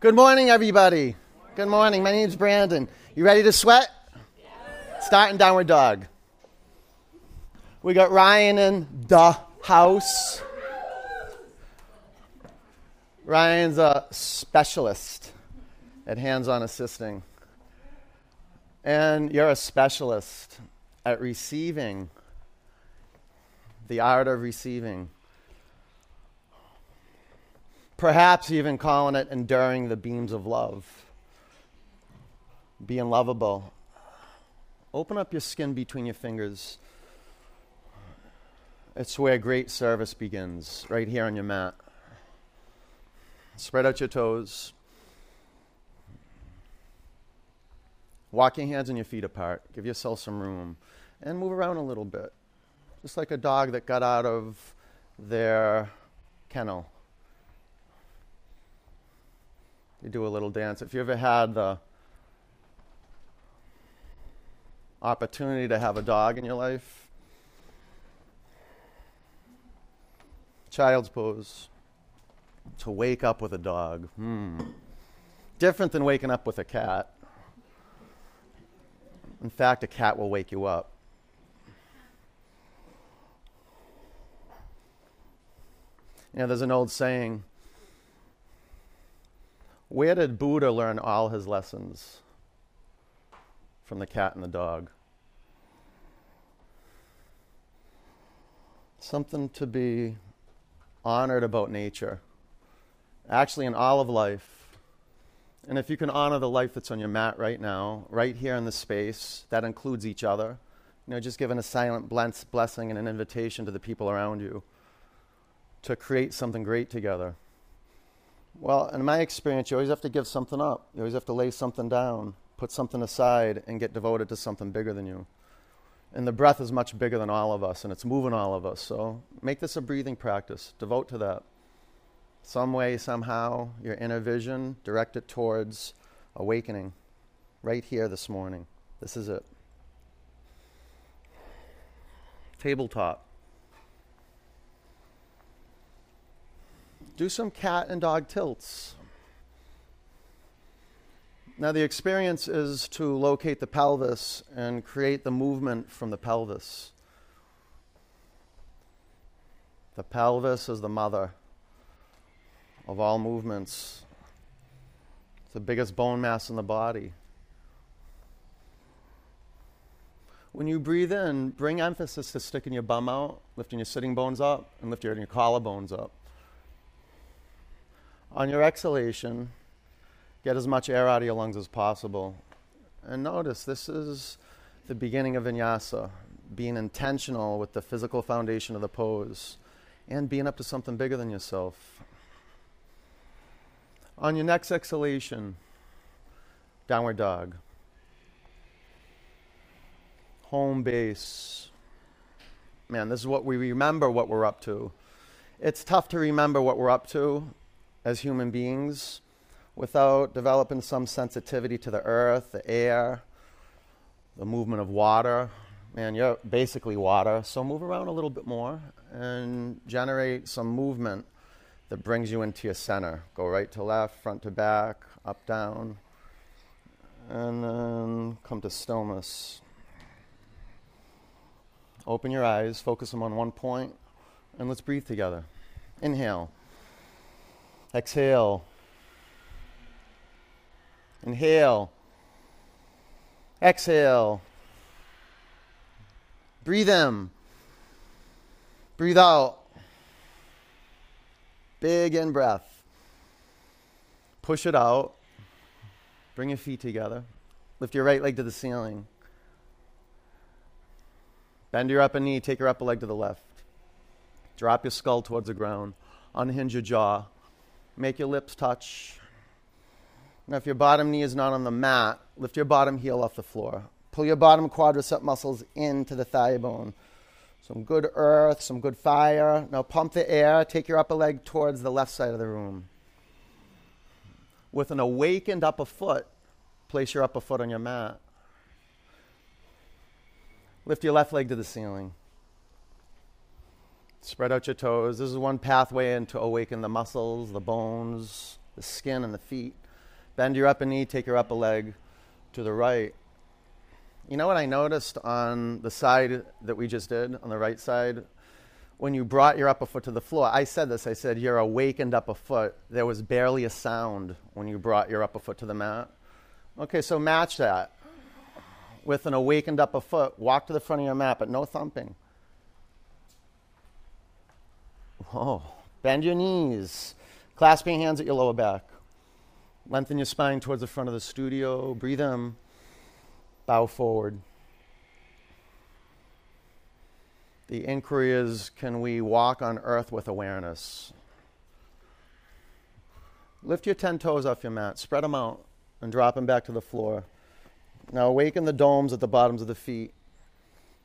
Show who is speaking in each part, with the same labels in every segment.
Speaker 1: Good morning, everybody. Good morning. My name's Brandon. You ready to sweat? Starting downward dog. We got Ryan in the house. Ryan's a specialist at hands on assisting. And you're a specialist at receiving, the art of receiving. Perhaps even calling it enduring the beams of love, being lovable. Open up your skin between your fingers. It's where great service begins, right here on your mat. Spread out your toes. Walk your hands and your feet apart. Give yourself some room. And move around a little bit. Just like a dog that got out of their kennel. You do a little dance. If you ever had the opportunity to have a dog in your life, child's pose, to wake up with a dog. Hmm. Different than waking up with a cat. In fact, a cat will wake you up. You know, there's an old saying where did Buddha learn all his lessons? From the cat and the dog. Something to be honored about nature. Actually, in all of life, and if you can honor the life that's on your mat right now, right here in the space, that includes each other, you know, just giving a silent blessing and an invitation to the people around you to create something great together. Well, in my experience, you always have to give something up. You always have to lay something down, put something aside, and get devoted to something bigger than you. And the breath is much bigger than all of us, and it's moving all of us. So make this a breathing practice. Devote to that some way, somehow, your inner vision, direct it towards awakening right here this morning. This is it. Tabletop. Do some cat and dog tilts. Now, the experience is to locate the pelvis and create the movement from the pelvis. The pelvis is the mother of all movements. It's the biggest bone mass in the body. When you breathe in, bring emphasis to sticking your bum out, lifting your sitting bones up, and lift your, your collarbones up. On your exhalation, get as much air out of your lungs as possible. And notice this is the beginning of vinyasa, being intentional with the physical foundation of the pose and being up to something bigger than yourself. On your next exhalation, downward dog. Home base. Man, this is what we remember what we're up to. It's tough to remember what we're up to as human beings without developing some sensitivity to the earth, the air, the movement of water. Man, you're basically water, so move around a little bit more and generate some movement that brings you into your center. Go right to left, front to back, up, down, and then come to stillness. Open your eyes, focus them on one point, and let's breathe together. Inhale. Exhale. Inhale. Exhale. Breathe in. Breathe out. Big in breath. Push it out. Bring your feet together. Lift your right leg to the ceiling. Bend your upper knee. Take your upper leg to the left. Drop your skull towards the ground. Unhinge your jaw. Make your lips touch. Now, if your bottom knee is not on the mat, lift your bottom heel off the floor. Pull your bottom quadricep muscles into the thigh bone. Some good earth, some good fire. Now pump the air. Take your upper leg towards the left side of the room. With an awakened upper foot, place your upper foot on your mat. Lift your left leg to the ceiling. Spread out your toes. This is one pathway into awaken the muscles, the bones, the skin, and the feet. Bend your upper knee, take your upper leg to the right. You know what I noticed on the side that we just did, on the right side? When you brought your upper foot to the floor, I said this I said, Your awakened upper foot. There was barely a sound when you brought your upper foot to the mat. Okay, so match that with an awakened upper foot. Walk to the front of your mat, but no thumping. Oh, bend your knees. Clasping hands at your lower back. Lengthen your spine towards the front of the studio. Breathe in. Bow forward. The inquiry is can we walk on earth with awareness? Lift your 10 toes off your mat, spread them out, and drop them back to the floor. Now awaken the domes at the bottoms of the feet.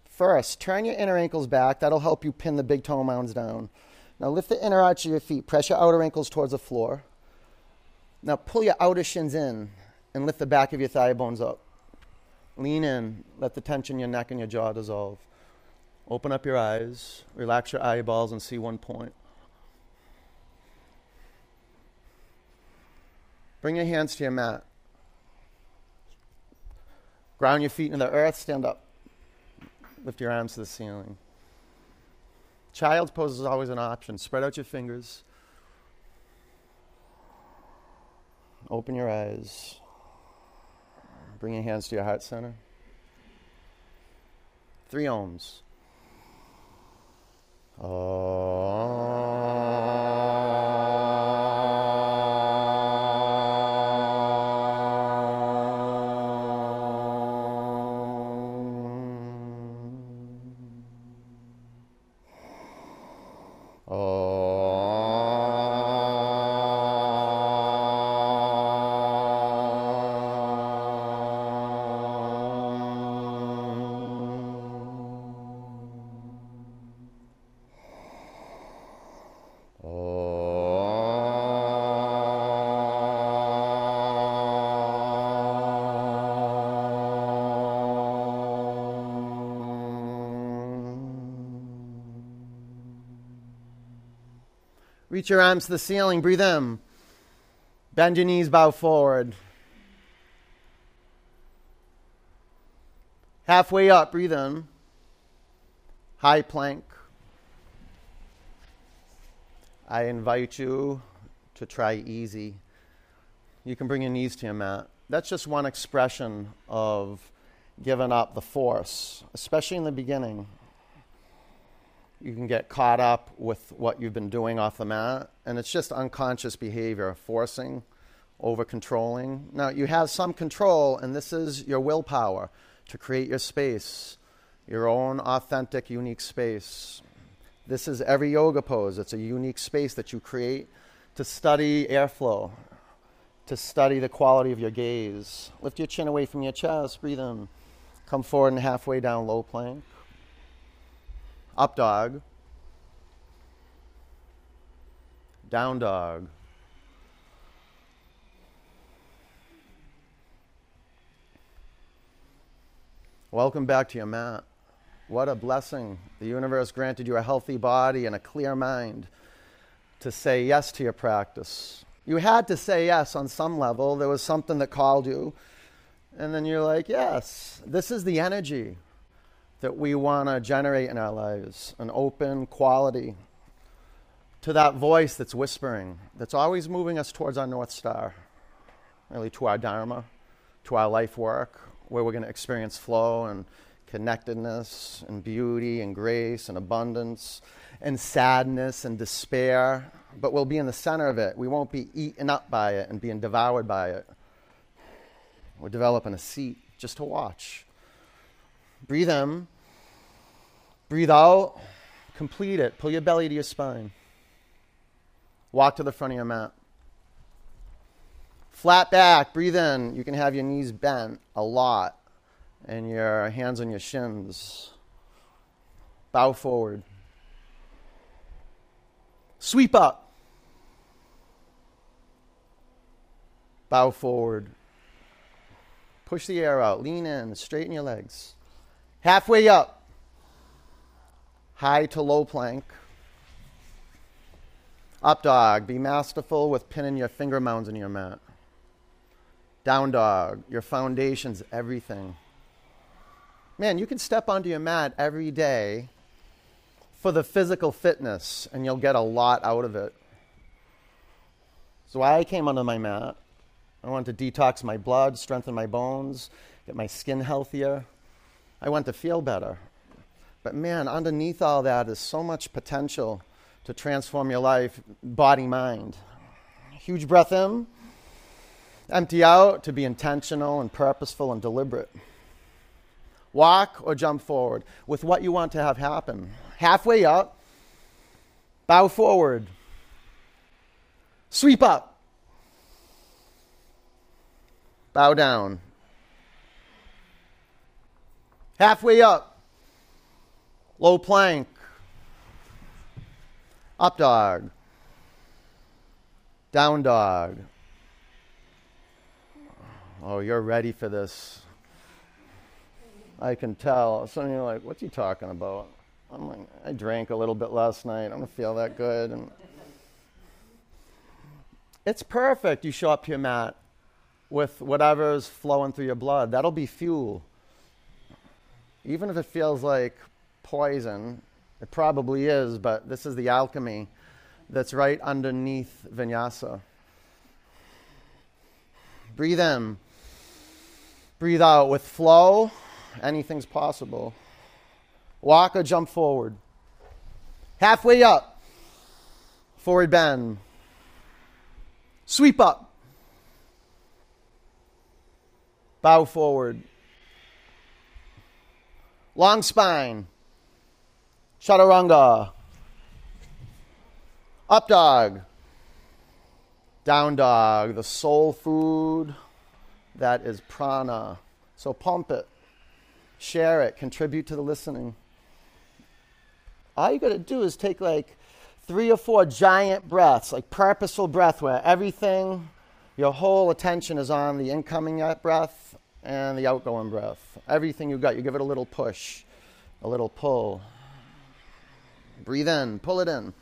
Speaker 1: First, turn your inner ankles back. That'll help you pin the big toe mounds down. Now lift the inner arch of your feet. Press your outer ankles towards the floor. Now pull your outer shins in and lift the back of your thigh bones up. Lean in. Let the tension in your neck and your jaw dissolve. Open up your eyes. Relax your eyeballs and see one point. Bring your hands to your mat. Ground your feet into the earth. Stand up. Lift your arms to the ceiling. Child's pose is always an option. Spread out your fingers. Open your eyes. Bring your hands to your heart center. Three oms. Oh. Reach your arms to the ceiling. Breathe in. Bend your knees, bow forward. Halfway up, breathe in. High plank. I invite you to try easy. You can bring your knees to your mat. That's just one expression of giving up the force, especially in the beginning you can get caught up with what you've been doing off the mat, and it's just unconscious behavior, forcing, over controlling. Now, you have some control, and this is your willpower to create your space, your own authentic, unique space. This is every yoga pose. It's a unique space that you create to study airflow, to study the quality of your gaze. Lift your chin away from your chest, breathe in. Come forward and halfway down, low plank. Up dog. Down dog. Welcome back to your mat. What a blessing. The universe granted you a healthy body and a clear mind to say yes to your practice. You had to say yes on some level. There was something that called you. And then you're like, yes, this is the energy that we want to generate in our lives an open quality to that voice that's whispering, that's always moving us towards our North Star, really to our Dharma, to our life work, where we're going to experience flow and connectedness and beauty and grace and abundance and sadness and despair. But we'll be in the center of it. We won't be eaten up by it and being devoured by it. We're developing a seat just to watch. Breathe in Breathe out, complete it. Pull your belly to your spine. Walk to the front of your mat. Flat back, breathe in. You can have your knees bent a lot and your hands on your shins. Bow forward. Sweep up. Bow forward. Push the air out. Lean in. Straighten your legs. Halfway up high to low plank. Up dog, be masterful with pinning your finger mounds in your mat. Down dog, your foundation's everything. Man, you can step onto your mat every day for the physical fitness, and you'll get a lot out of it. So, I came onto my mat, I wanted to detox my blood, strengthen my bones, get my skin healthier. I want to feel better. But man, underneath all that is so much potential to transform your life, body, mind. Huge breath in, empty out to be intentional and purposeful and deliberate. Walk or jump forward with what you want to have happen. Halfway up, bow forward, sweep up, bow down. Halfway up, low plank, up dog, down dog. Oh, you're ready for this. I can tell. Some of you are like, what's he talking about? I'm like, I drank a little bit last night. I don't feel that good. And it's perfect. You show up to your mat with whatever's flowing through your blood. That'll be fuel. Even if it feels like poison, it probably is, but this is the alchemy that's right underneath vinyasa. Breathe in. Breathe out with flow. Anything's possible. Walk or jump forward. Halfway up. Forward bend. Sweep up. Bow forward. Long spine. Chaturanga. Up dog. Down dog. The soul food that is prana. So pump it. Share it. Contribute to the listening. All you got to do is take like three or four giant breaths, like purposeful breath, where everything, your whole attention is on the incoming breath and the outgoing breath. Everything you got, you give it a little push, a little pull. Breathe in, pull it in.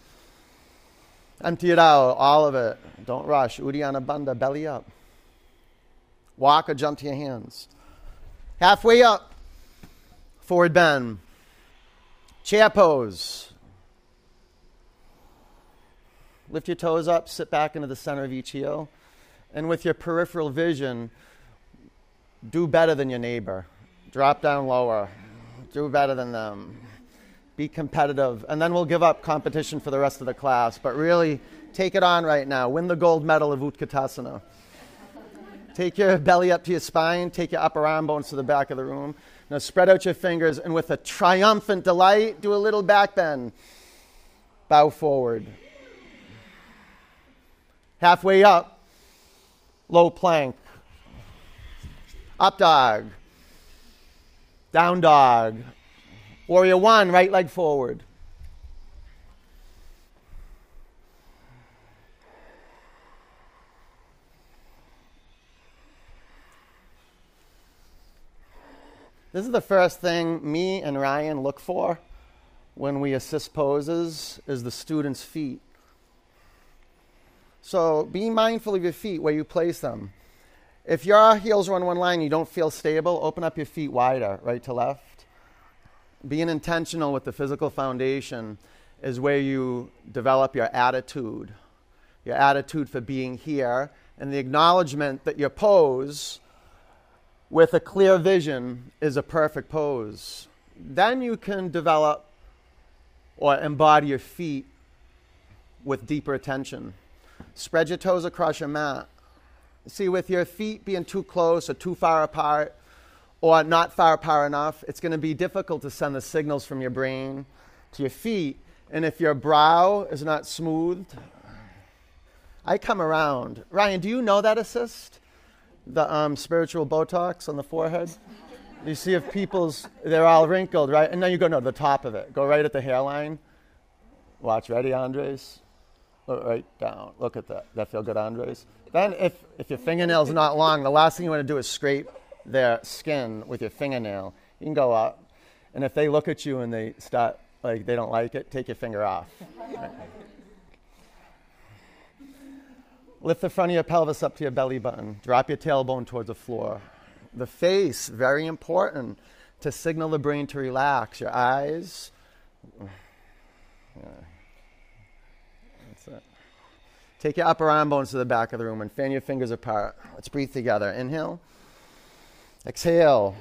Speaker 1: Empty it out, all of it. Don't rush. Uddiyana Bandha, belly up. Walk or jump to your hands. Halfway up, forward bend. Chair pose. Lift your toes up, sit back into the center of each heel. And with your peripheral vision, do better than your neighbor. Drop down lower. Do better than them. Be competitive. And then we'll give up competition for the rest of the class. But really, take it on right now. Win the gold medal of Utkatasana. Take your belly up to your spine. Take your upper arm bones to the back of the room. Now spread out your fingers and with a triumphant delight, do a little back bend. Bow forward. Halfway up, low plank. Up dog. Down dog. Warrior one, right leg forward. This is the first thing me and Ryan look for when we assist poses is the student's feet. So be mindful of your feet where you place them. If your heels are on one line you don't feel stable, open up your feet wider, right to left. Being intentional with the physical foundation is where you develop your attitude, your attitude for being here, and the acknowledgement that your pose with a clear vision is a perfect pose. Then you can develop or embody your feet with deeper attention. Spread your toes across your mat. See, with your feet being too close or too far apart or not far enough, it's going to be difficult to send the signals from your brain to your feet. And if your brow is not smoothed, I come around. Ryan, do you know that assist? the um, spiritual Botox on the forehead. You see if people's, they're all wrinkled, right? And then you go, no, the top of it. Go right at the hairline. Watch, ready, Andres? Right down. Look at that. That feel good, Andres? Then if, if your fingernail's not long, the last thing you want to do is scrape their skin with your fingernail. You can go up. And if they look at you and they start, like, they don't like it, take your finger off. Lift the front of your pelvis up to your belly button. Drop your tailbone towards the floor. The face, very important to signal the brain to relax. Your eyes. Yeah. That's it. Take your upper arm bones to the back of the room and fan your fingers apart. Let's breathe together. Inhale. Exhale.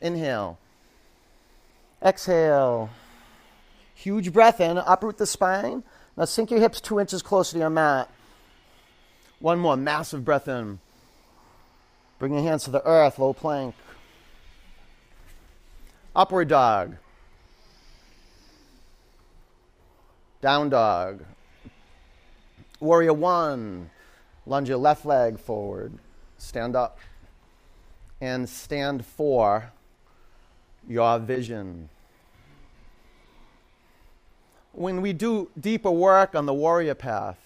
Speaker 1: Inhale. Exhale. Huge breath in, uproot the spine. Now sink your hips two inches closer to your mat. One more, massive breath in. Bring your hands to the earth, low plank. Upward dog. Down dog. Warrior one. Lunge your left leg forward. Stand up. And stand for your vision. When we do deeper work on the warrior path,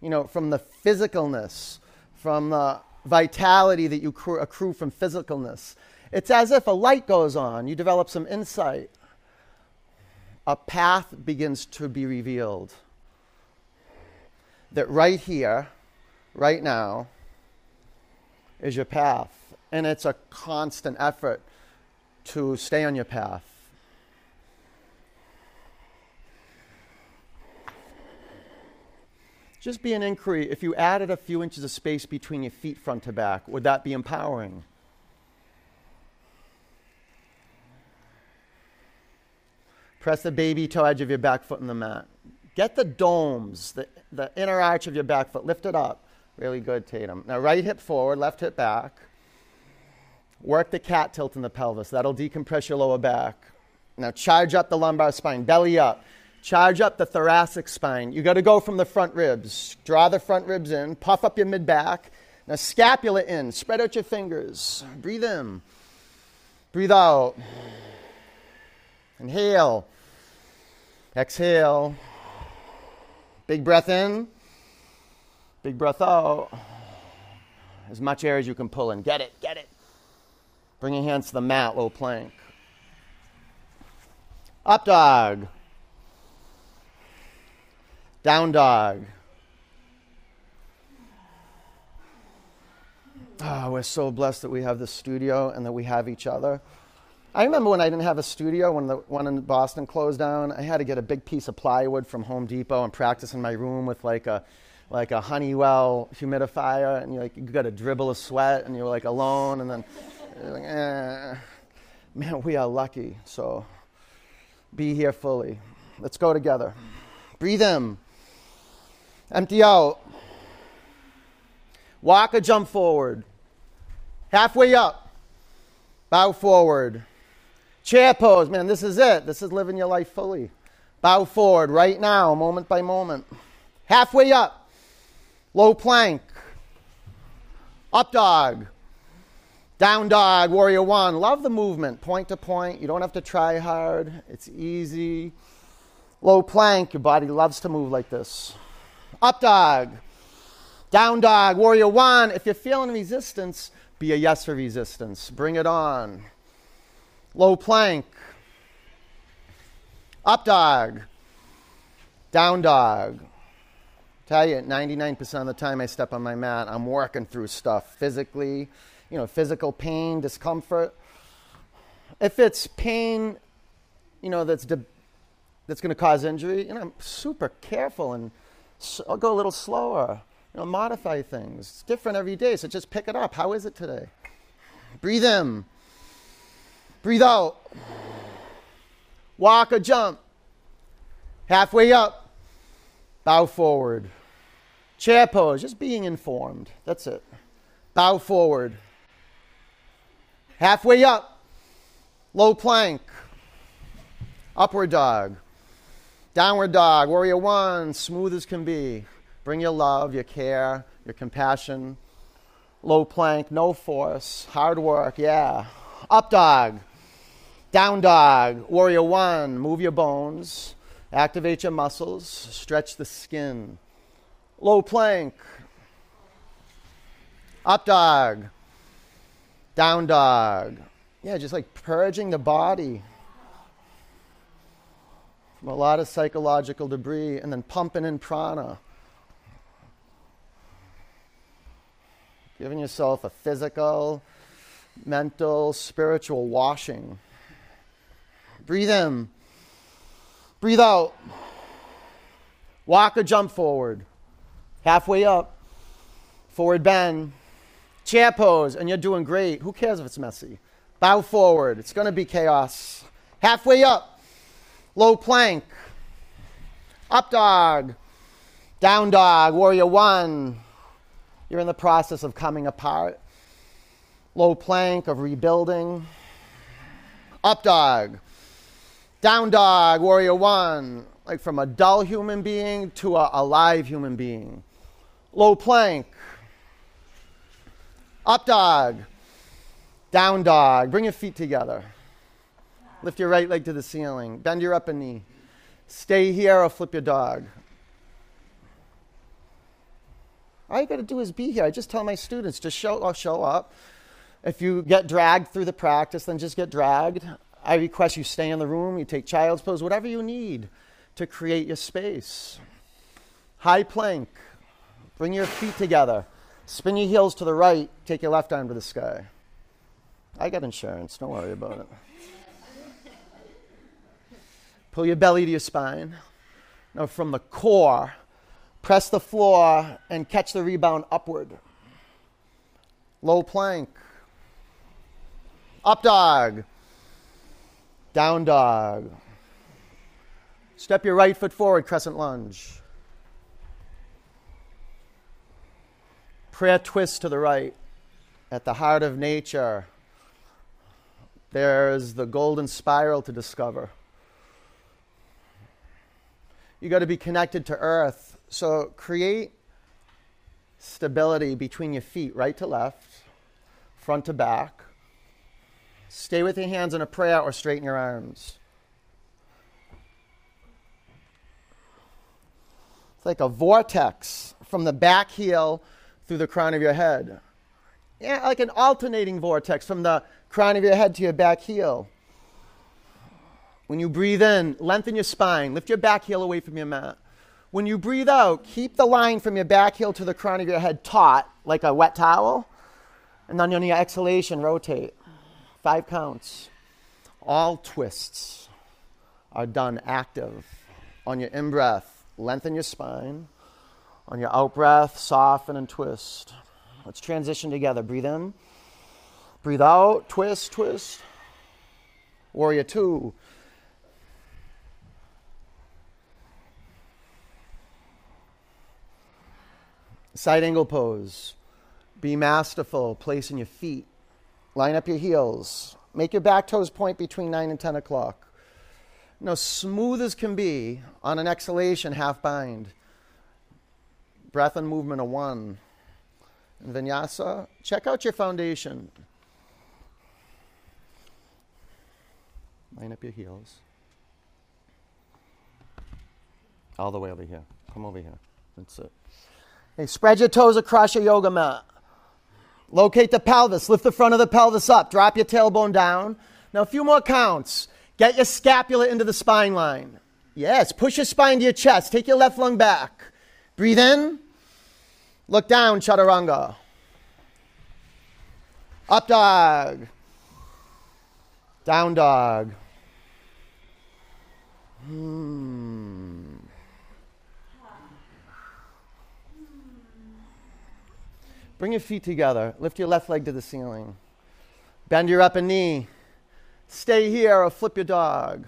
Speaker 1: you know, from the physicalness, from the vitality that you accrue from physicalness, it's as if a light goes on, you develop some insight. A path begins to be revealed. That right here, right now, is your path. And it's a constant effort to stay on your path. Just be an inquiry. If you added a few inches of space between your feet front to back, would that be empowering? Press the baby toe edge of your back foot in the mat. Get the domes, the, the inner arch of your back foot. Lift it up. Really good, Tatum. Now, right hip forward, left hip back. Work the cat tilt in the pelvis. That'll decompress your lower back. Now charge up the lumbar spine, belly up. Charge up the thoracic spine. You got to go from the front ribs. Draw the front ribs in, puff up your mid back. Now scapula in, spread out your fingers. Breathe in. Breathe out. Inhale. Exhale. Big breath in. Big breath out. As much air as you can pull in. Get it, get it. Bring your hands to the mat, low plank. Up dog. Down dog. Oh, we're so blessed that we have the studio and that we have each other. I remember when I didn't have a studio, when the one in Boston closed down, I had to get a big piece of plywood from Home Depot and practice in my room with like a like a Honeywell humidifier, and you like you got a dribble of sweat, and you're like alone, and then like, eh. man, we are lucky. So be here fully. Let's go together. Breathe in. Empty out. Walk or jump forward. Halfway up. Bow forward. Chair pose. Man, this is it. This is living your life fully. Bow forward right now, moment by moment. Halfway up. Low plank. Up dog. Down dog, warrior one. Love the movement, point to point. You don't have to try hard, it's easy. Low plank, your body loves to move like this. Up dog, down dog, warrior one. If you're feeling resistance, be a yes for resistance. Bring it on. Low plank. Up dog. Down dog. Tell you, 99% of the time I step on my mat, I'm working through stuff physically, you know, physical pain, discomfort. If it's pain, you know, that's de- that's going to cause injury, you know, I'm super careful and so I'll go a little slower. You know, modify things. It's different every day, so just pick it up. How is it today? Breathe in. Breathe out. Walk or jump. Halfway up. Bow forward. Chair pose, just being informed. That's it. Bow forward. Halfway up, low plank, upward dog, downward dog, warrior one, smooth as can be. Bring your love, your care, your compassion. Low plank, no force, hard work, yeah. Up dog, down dog, warrior one, move your bones, activate your muscles, stretch the skin. Low plank, up dog, down dog. Yeah, just like purging the body. from a lot of psychological debris, and then pumping in prana. Giving yourself a physical, mental, spiritual washing. Breathe in. Breathe out. Walk or jump forward. Halfway up. Forward bend. Chair pose, and you're doing great. Who cares if it's messy? Bow forward. It's to be chaos. Halfway up. Low plank. Up dog. Down dog. Warrior one. You're in the process of coming apart. Low plank of rebuilding. Up dog. Down dog. Warrior one. Like from a dull human being to a alive human being. Low plank. Up dog. Down dog. Bring your feet together. Lift your right leg to the ceiling. Bend your upper knee. Stay here or flip your dog. All you got to do is be here. I just tell my students just show, I'll show up. If you get dragged through the practice, then just get dragged. I request you stay in the room, you take child's pose, whatever you need to create your space. High plank. Bring your feet together. Spin your heels to the right. Take your left arm to the sky. I got insurance. Don't worry about it. Pull your belly to your spine. Now, from the core, press the floor and catch the rebound upward. Low plank. Up dog. Down dog. Step your right foot forward, crescent lunge. Prayer twist to the right. At the heart of nature, there's the golden spiral to discover. You got to be connected to earth. So create stability between your feet, right to left, front to back. Stay with your hands in a prayer or straighten your arms. It's like a vortex from the back heel through the crown of your head. Yeah, like an alternating vortex from the crown of your head to your back heel. When you breathe in, lengthen your spine, lift your back heel away from your mat. When you breathe out, keep the line from your back heel to the crown of your head taut, like a wet towel. And then on your exhalation, rotate. Five counts. All twists are done active. On your in breath, lengthen your spine. On your out breath, soften and twist. Let's transition together. Breathe in. Breathe out. Twist, twist. Warrior two. Side angle pose. Be masterful, placing your feet. Line up your heels. Make your back toes point between 9 and 10 o'clock. Now, smooth as can be, on an exhalation, half bind. Breath and movement a one. Vinyasa, check out your foundation. Line up your heels. All the way over here. Come over here. That's it. Hey, spread your toes across your yoga mat. Locate the pelvis. Lift the front of the pelvis up. Drop your tailbone down. Now, a few more counts. Get your scapula into the spine line. Yes, push your spine to your chest. Take your left lung back. Breathe in. Look down, chaturanga. Up dog. Down dog. Hmm. Bring your feet together. Lift your left leg to the ceiling. Bend your upper knee. Stay here or flip your dog.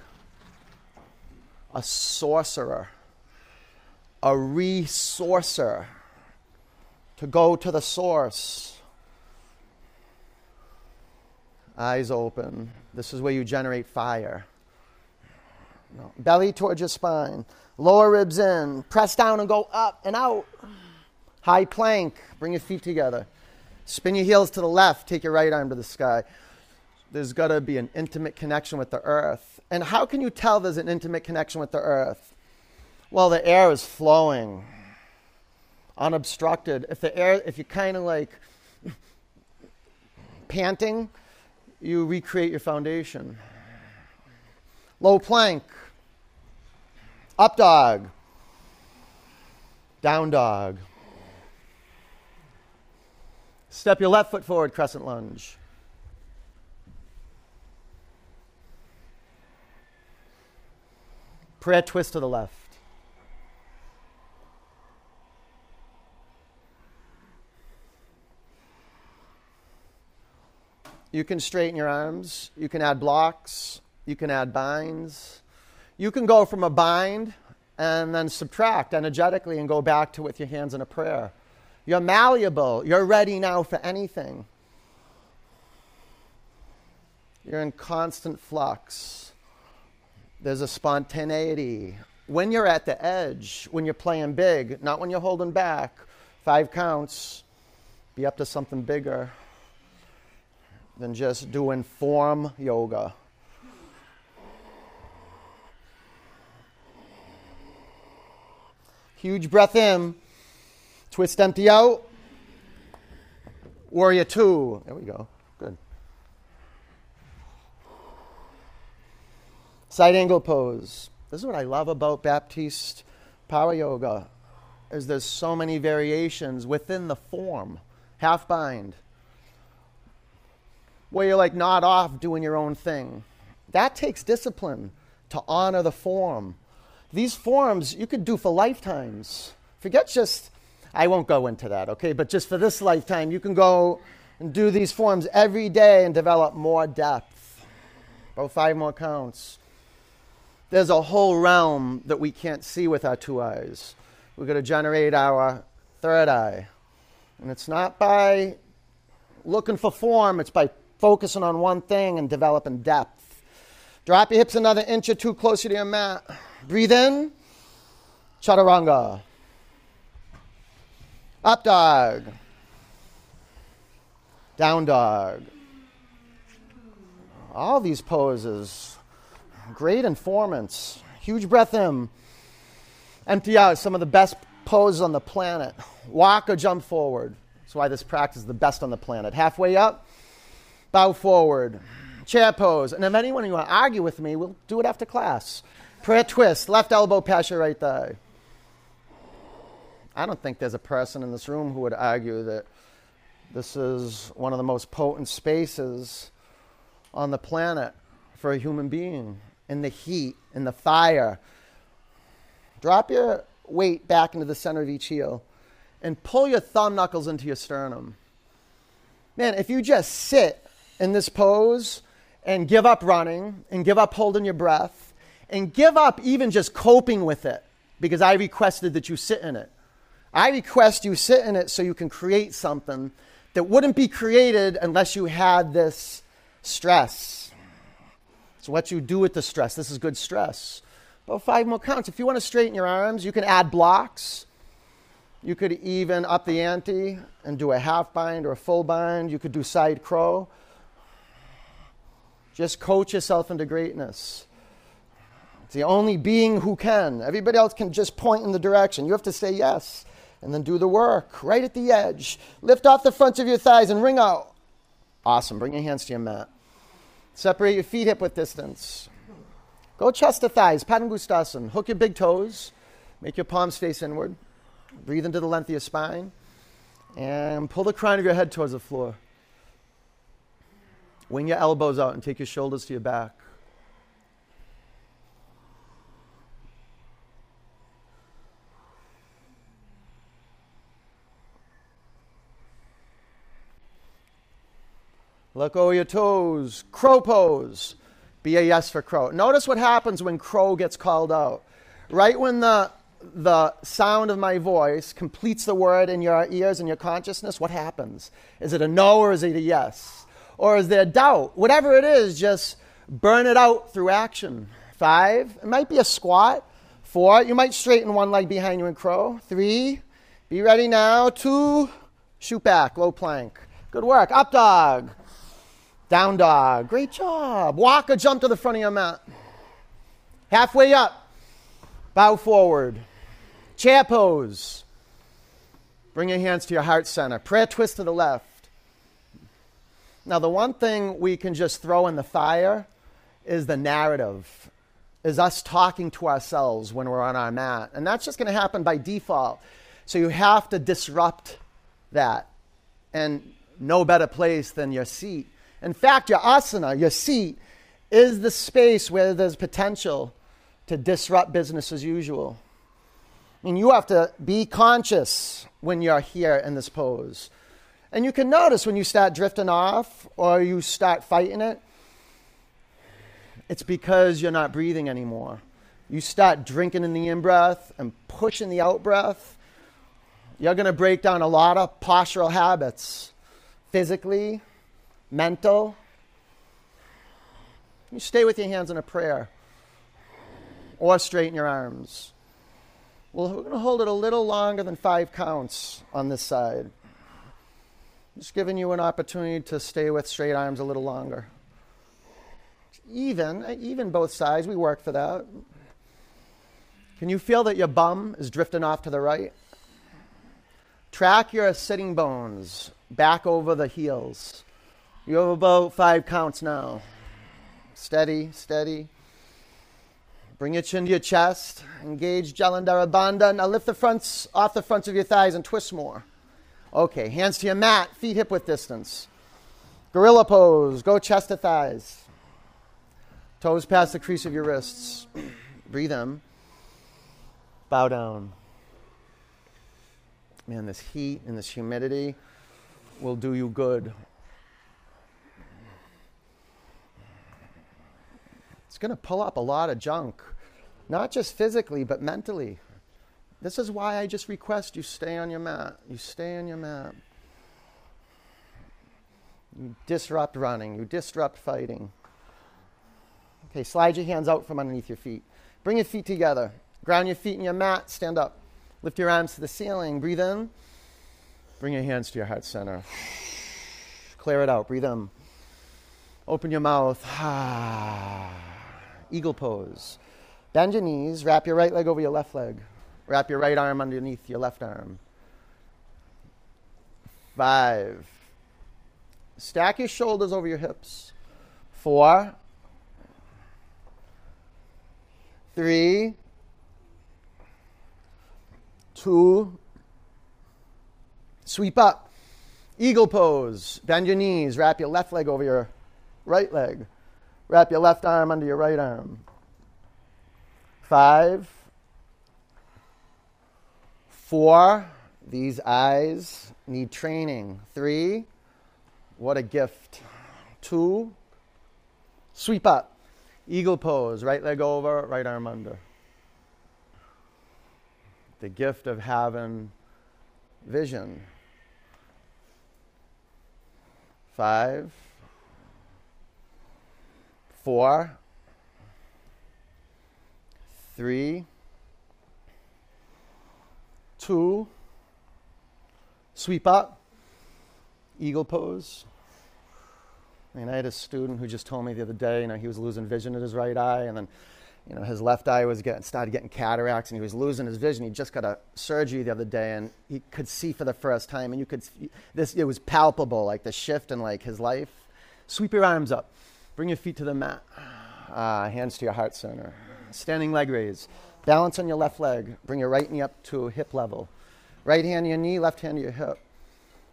Speaker 1: A sorcerer. A resourcer. To go to the source. Eyes open. This is where you generate fire. No. Belly towards your spine. Lower ribs in. Press down and go up and out. High plank, bring your feet together. Spin your heels to the left, take your right arm to the sky. There's got to be an intimate connection with the earth. And how can you tell there's an intimate connection with the earth? Well, the air is flowing unobstructed. If the air, if you're kind of like panting, you recreate your foundation. Low plank. Up dog. Down dog. Step your left foot forward, crescent lunge. Prayer twist to the left. You can straighten your arms. You can add blocks. You can add binds. You can go from a bind and then subtract energetically and go back to with your hands in a prayer. You're malleable. You're ready now for anything. You're in constant flux. There's a spontaneity. When you're at the edge, when you're playing big, not when you're holding back, five counts, be up to something bigger than just doing form yoga. Huge breath in. Twist empty out. Warrior two. There we go. Good. Side angle pose. This is what I love about Baptiste Power Yoga. Is there's so many variations within the form. Half bind. Where you're like not off doing your own thing. That takes discipline to honor the form. These forms you could do for lifetimes. Forget just I won't go into that, okay? But just for this lifetime, you can go and do these forms every day and develop more depth. About five more counts. There's a whole realm that we can't see with our two eyes. We're going to generate our third eye. And it's not by looking for form, it's by focusing on one thing and developing depth. Drop your hips another inch or two closer to your mat. Breathe in, chaturanga. Up dog. Down dog. All these poses. Great informants. Huge breath in. Empty out. Some of the best poses on the planet. Walk or jump forward. That's why this practice is the best on the planet. Halfway up, bow forward. Chair pose. And if anyone you want to argue with me, we'll do it after class. Prayer twist. Left elbow your right thigh. I don't think there's a person in this room who would argue that this is one of the most potent spaces on the planet for a human being in the heat, in the fire. Drop your weight back into the center of each heel and pull your thumb knuckles into your sternum. Man, if you just sit in this pose and give up running and give up holding your breath and give up even just coping with it, because I requested that you sit in it I request you sit in it so you can create something that wouldn't be created unless you had this stress. It's what you do with the stress. This is good stress. About five more counts. If you want to straighten your arms, you can add blocks. You could even up the ante and do a half bind or a full bind. You could do side crow. Just coach yourself into greatness. It's the only being who can. Everybody else can just point in the direction. You have to say yes and then do the work right at the edge. Lift off the fronts of your thighs and ring out. Awesome. Bring your hands to your mat. Separate your feet hip width distance. Go chest to thighs, Padangusthasana. Hook your big toes. Make your palms face inward. Breathe into the length of your spine. And pull the crown of your head towards the floor. Wing your elbows out and take your shoulders to your back. Go of your toes. Crow pose. Be a yes for crow. Notice what happens when crow gets called out. Right when the, the sound of my voice completes the word in your ears and your consciousness, what happens? Is it a no or is it a yes? Or is there doubt? Whatever it is, just burn it out through action. Five, it might be a squat. Four, you might straighten one leg behind you and crow. Three, be ready now. Two, shoot back, low plank. Good work. Up dog. Down dog. Great job. Walk or jump to the front of your mat. Halfway up. Bow forward. Chair pose. Bring your hands to your heart center. Prayer twist to the left. Now, the one thing we can just throw in the fire is the narrative. is us talking to ourselves when we're on our mat. And that's just going to happen by default. So you have to disrupt that. And no better place than your seat. In fact, your asana, your seat, is the space where there's potential to disrupt business as usual. Mean, you have to be conscious when you're here in this pose. And you can notice when you start drifting off or you start fighting it, it's because you're not breathing anymore. You start drinking in the in breath and pushing the out breath. You're going to break down a lot of postural habits physically, mental. You stay with your hands in a prayer or straighten your arms. Well, we're going to hold it a little longer than five counts on this side. Just giving you an opportunity to stay with straight arms a little longer. Even, even both sides, we work for that. Can you feel that your bum is drifting off to the right? Track your sitting bones back over the heels. You have about five counts now. Steady, steady. Bring your chin to your chest. Engage Jalandhara Bandha. Now lift the fronts off the fronts of your thighs and twist more. Okay, hands to your mat, feet hip width distance. Gorilla pose. Go chest to thighs. Toes past the crease of your wrists. Breathe in. Bow down. Man, this heat and this humidity will do you good. It's going to pull up a lot of junk, not just physically, but mentally. This is why I just request you stay on your mat. You stay on your mat. You disrupt running, you disrupt fighting. Okay, slide your hands out from underneath your feet. Bring your feet together. Ground your feet in your mat. Stand up. Lift your arms to the ceiling. Breathe in. Bring your hands to your heart center. Clear it out. Breathe in. Open your mouth. Eagle pose. Bend your knees. Wrap your right leg over your left leg. Wrap your right arm underneath your left arm. Five. Stack your shoulders over your hips. Four. Three. Two. Sweep up. Eagle pose. Bend your knees. Wrap your left leg over your right leg. Wrap your left arm under your right arm. Five. Four. These eyes need training. Three. What a gift. Two. Sweep up. Eagle pose. Right leg over, right arm under. The gift of having vision. Five, four, three, two, sweep up, eagle pose. I mean, I had a student who just told me the other day, you know, he was losing vision in his right eye, and then you know, his left eye was getting, started getting cataracts and he was losing his vision. He just got a surgery the other day and he could see for the first time and you could, this, it was palpable, like the shift in like his life. Sweep your arms up. Bring your feet to the mat. Uh, hands to your heart center. Standing leg raise. Balance on your left leg. Bring your right knee up to hip level. Right hand to your knee, left hand to your hip.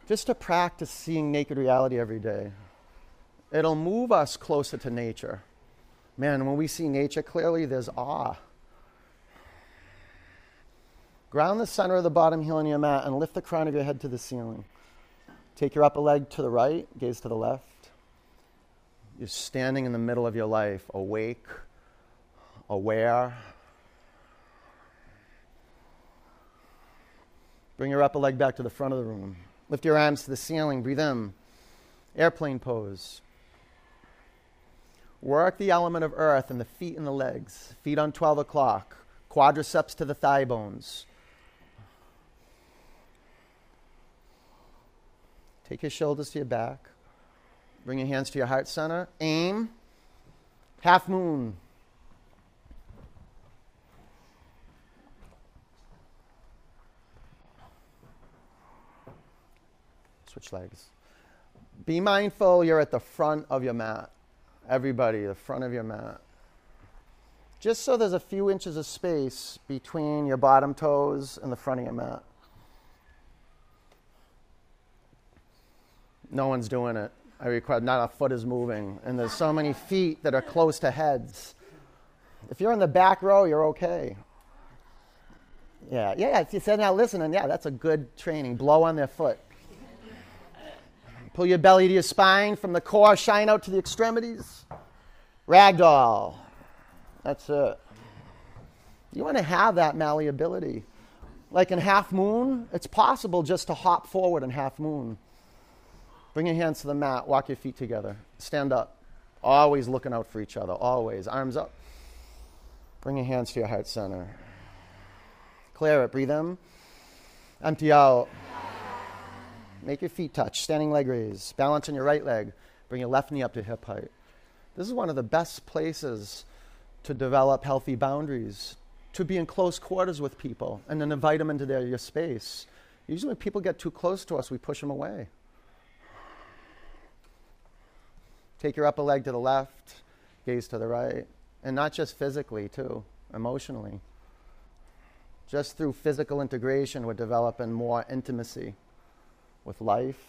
Speaker 1: Just to practice seeing naked reality every day. It'll move us closer to nature. Man, when we see nature clearly, there's awe. Ground the center of the bottom heel on your mat and lift the crown of your head to the ceiling. Take your upper leg to the right, gaze to the left. You're standing in the middle of your life, awake, aware. Bring your upper leg back to the front of the room. Lift your arms to the ceiling, breathe in. Airplane pose. Work the element of earth in the feet and the legs. Feet on 12 o'clock. Quadriceps to the thigh bones. Take your shoulders to your back. Bring your hands to your heart center. Aim. Half moon. Switch legs. Be mindful you're at the front of your mat. Everybody, the front of your mat. just so there's a few inches of space between your bottom toes and the front of your mat. No one's doing it. I require not a foot is moving, and there's so many feet that are close to heads. If you're in the back row, you're okay. Yeah, yeah. If you said now listening, yeah, that's a good training. Blow on their foot. Pull your belly to your spine from the core, shine out to the extremities. Ragdoll. That's it. You want to have that malleability. Like in half moon, it's possible just to hop forward in half moon. Bring your hands to the mat, walk your feet together, stand up. Always looking out for each other, always. Arms up. Bring your hands to your heart center. Clear it, breathe in. Empty out. Make your feet touch, standing leg raise. Balance on your right leg. Bring your left knee up to hip height. This is one of the best places to develop healthy boundaries, to be in close quarters with people, and then invite them into their, your space. Usually, when people get too close to us, we push them away. Take your upper leg to the left, gaze to the right, and not just physically, too, emotionally. Just through physical integration, we're developing more intimacy with life,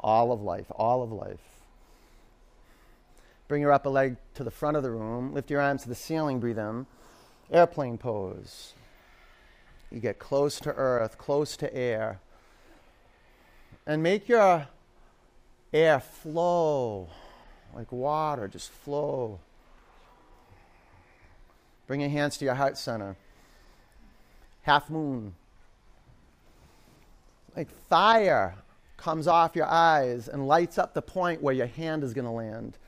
Speaker 1: all of life, all of life. Bring your upper leg to the front of the room. Lift your arms to the ceiling. Breathe in. Airplane pose. You get close to earth, close to air. And make your air flow like water, just flow. Bring your hands to your heart center. Half moon. Like fire comes off your eyes and lights up the point where your hand is going to land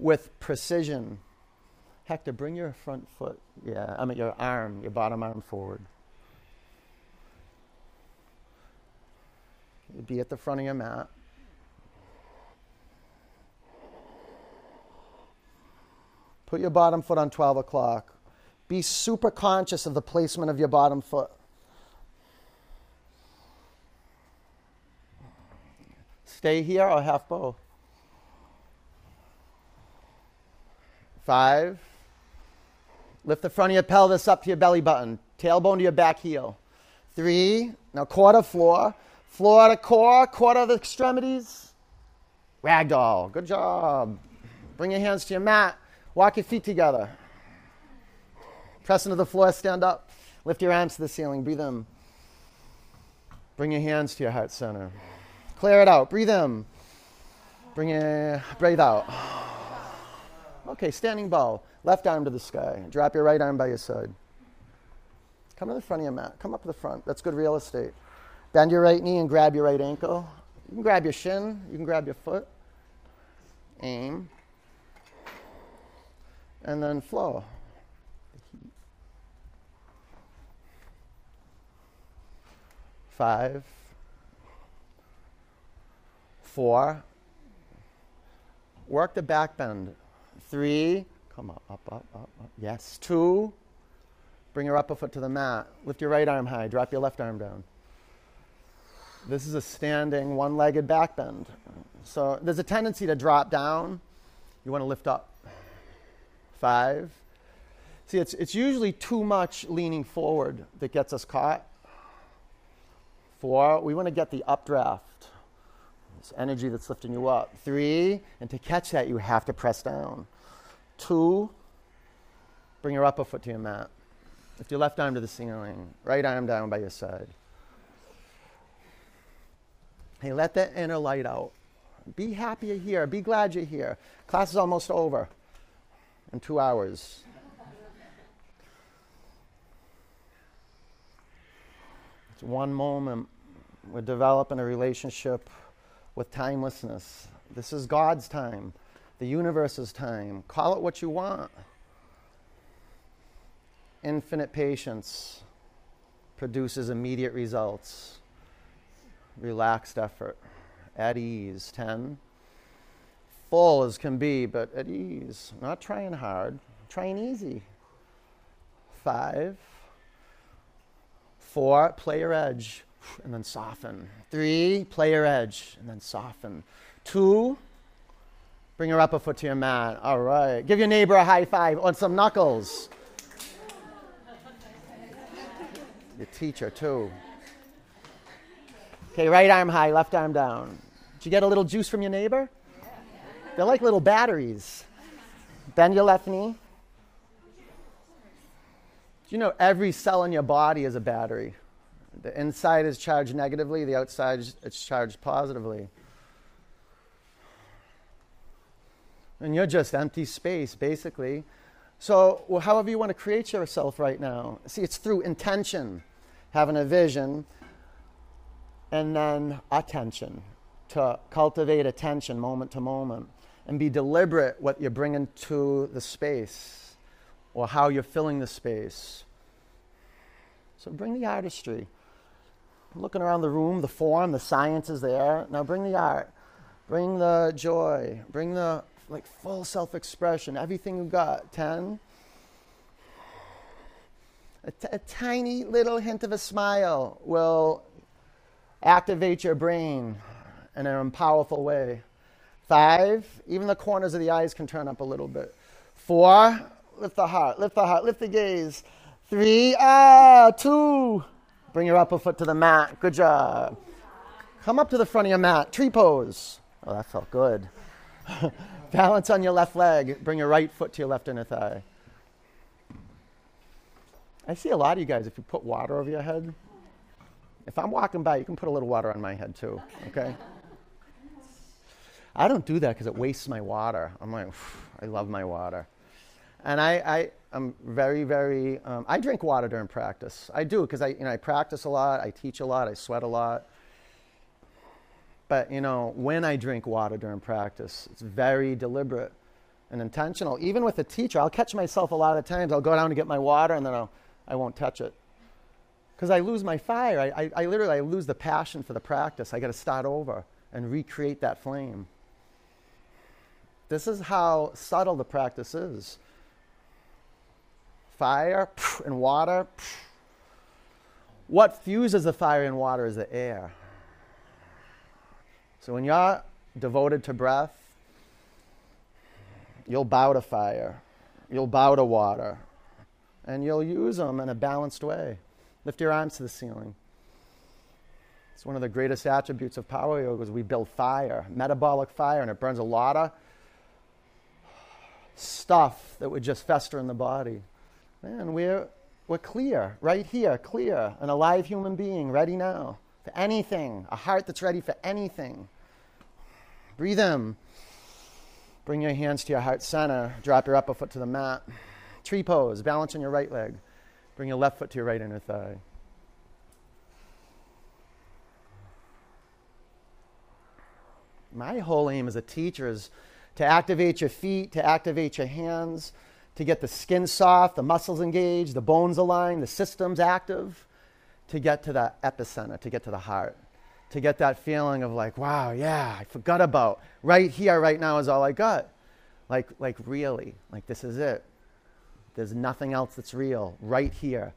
Speaker 1: with precision. Hector, bring your front foot, yeah, I mean your arm, your bottom arm forward. Be at the front of your mat. Put your bottom foot on 12 o'clock. Be super conscious of the placement of your bottom foot. Stay here or half bow. Five. Lift the front of your pelvis up to your belly button. Tailbone to your back heel. Three. Now quarter floor. Floor to core, quarter of the extremities. Ragdoll. Good job. Bring your hands to your mat. Walk your feet together. Press into the floor, stand up. Lift your arms to the ceiling. Breathe in. Bring your hands to your heart center. Clear it out. Breathe in. Bring it. Breathe out. Okay, standing bow. Left arm to the sky. Drop your right arm by your side. Come to the front of your mat. Come up to the front. That's good real estate. Bend your right knee and grab your right ankle. You can grab your shin. You can grab your foot. Aim and then flow. Five, four, work the back bend. Three, come up, up, up, up, up. Yes. Two, bring your upper foot to the mat. Lift your right arm high, drop your left arm down. This is a standing one legged back bend. So there's a tendency to drop down. You want to lift up. Five. See, it's, it's usually too much leaning forward that gets us caught. Four, we want to get the updraft, this energy that's lifting you up. Three, and to catch that, you have to press down. Two, bring your upper foot to your mat. Lift your left arm to the ceiling, right arm down by your side. Hey, let that inner light out. Be happy you're here. Be glad you're here. Class is almost over in two hours. It's one moment. We're developing a relationship with timelessness. This is God's time, the universe's time. Call it what you want. Infinite patience produces immediate results. Relaxed effort, at ease. 10 full as can be, but at ease, not trying hard, trying easy. Five, four, play your edge, and then soften. Three, play your edge, and then soften. Two, Bring your upper foot to your mat. All right. Give your neighbor a high five on some knuckles. Your teacher, too. Okay, right arm high, left arm down. Did you get a little juice from your neighbor? They're like little batteries. Bend your left knee. Do you know every cell in your body is a battery? The inside is charged negatively, the outside is charged positively. And you're just empty space, basically. So, well, however you want to create yourself right now, see, it's through intention, having a vision, and then attention, to cultivate attention moment to moment, and be deliberate what you're bringing to the space or how you're filling the space. So, bring the artistry. Looking around the room, the form, the science is there. Now, bring the art, bring the joy, bring the like full self expression, everything you got. 10. A, t- a tiny little hint of a smile will activate your brain in a powerful way. Five, even the corners of the eyes can turn up a little bit. Four, lift the heart, lift the heart, lift the gaze. Three, ah, two, bring your upper foot to the mat. Good job. Come up to the front of your mat, tree pose. Oh, that felt good. Balance on your left leg. Bring your right foot to your left inner thigh. I see a lot of you guys, if you put water over your head, if I'm walking by, you can put a little water on my head too, okay? I don't do that because it wastes my water. I'm like, I love my water. And I, I, am very, very, um, I drink water during practice. I do because I, you know, I practice a lot, I teach a lot, I sweat a lot. But, you know, when I drink water during practice, it's very deliberate and intentional. Even with a teacher, I'll catch myself a lot of times. I'll go down to get my water and then I'll, I won't touch it. Because I lose my fire. I, I, I literally I lose the passion for the practice. I got to start over and recreate that flame. This is how subtle the practice is fire and water. What fuses the fire and water is the air. So when you're devoted to breath, you'll bow to fire, you'll bow to water, and you'll use them in a balanced way. Lift your arms to the ceiling. It's one of the greatest attributes of power yoga is we build fire, metabolic fire, and it burns a lot of stuff that would just fester in the body. And we're, we're clear, right here, clear, an alive human being, ready now for anything, a heart that's ready for anything. Breathe in. Bring your hands to your heart center. Drop your upper foot to the mat. Tree pose. Balance on your right leg. Bring your left foot to your right inner thigh. My whole aim as a teacher is to activate your feet, to activate your hands, to get the skin soft, the muscles engaged, the bones aligned, the systems active, to get to the epicenter, to get to the heart to get that feeling of like, wow, yeah, I forgot about right here, right now is all I got. Like, like really, like this is it. There's nothing else that's real right here.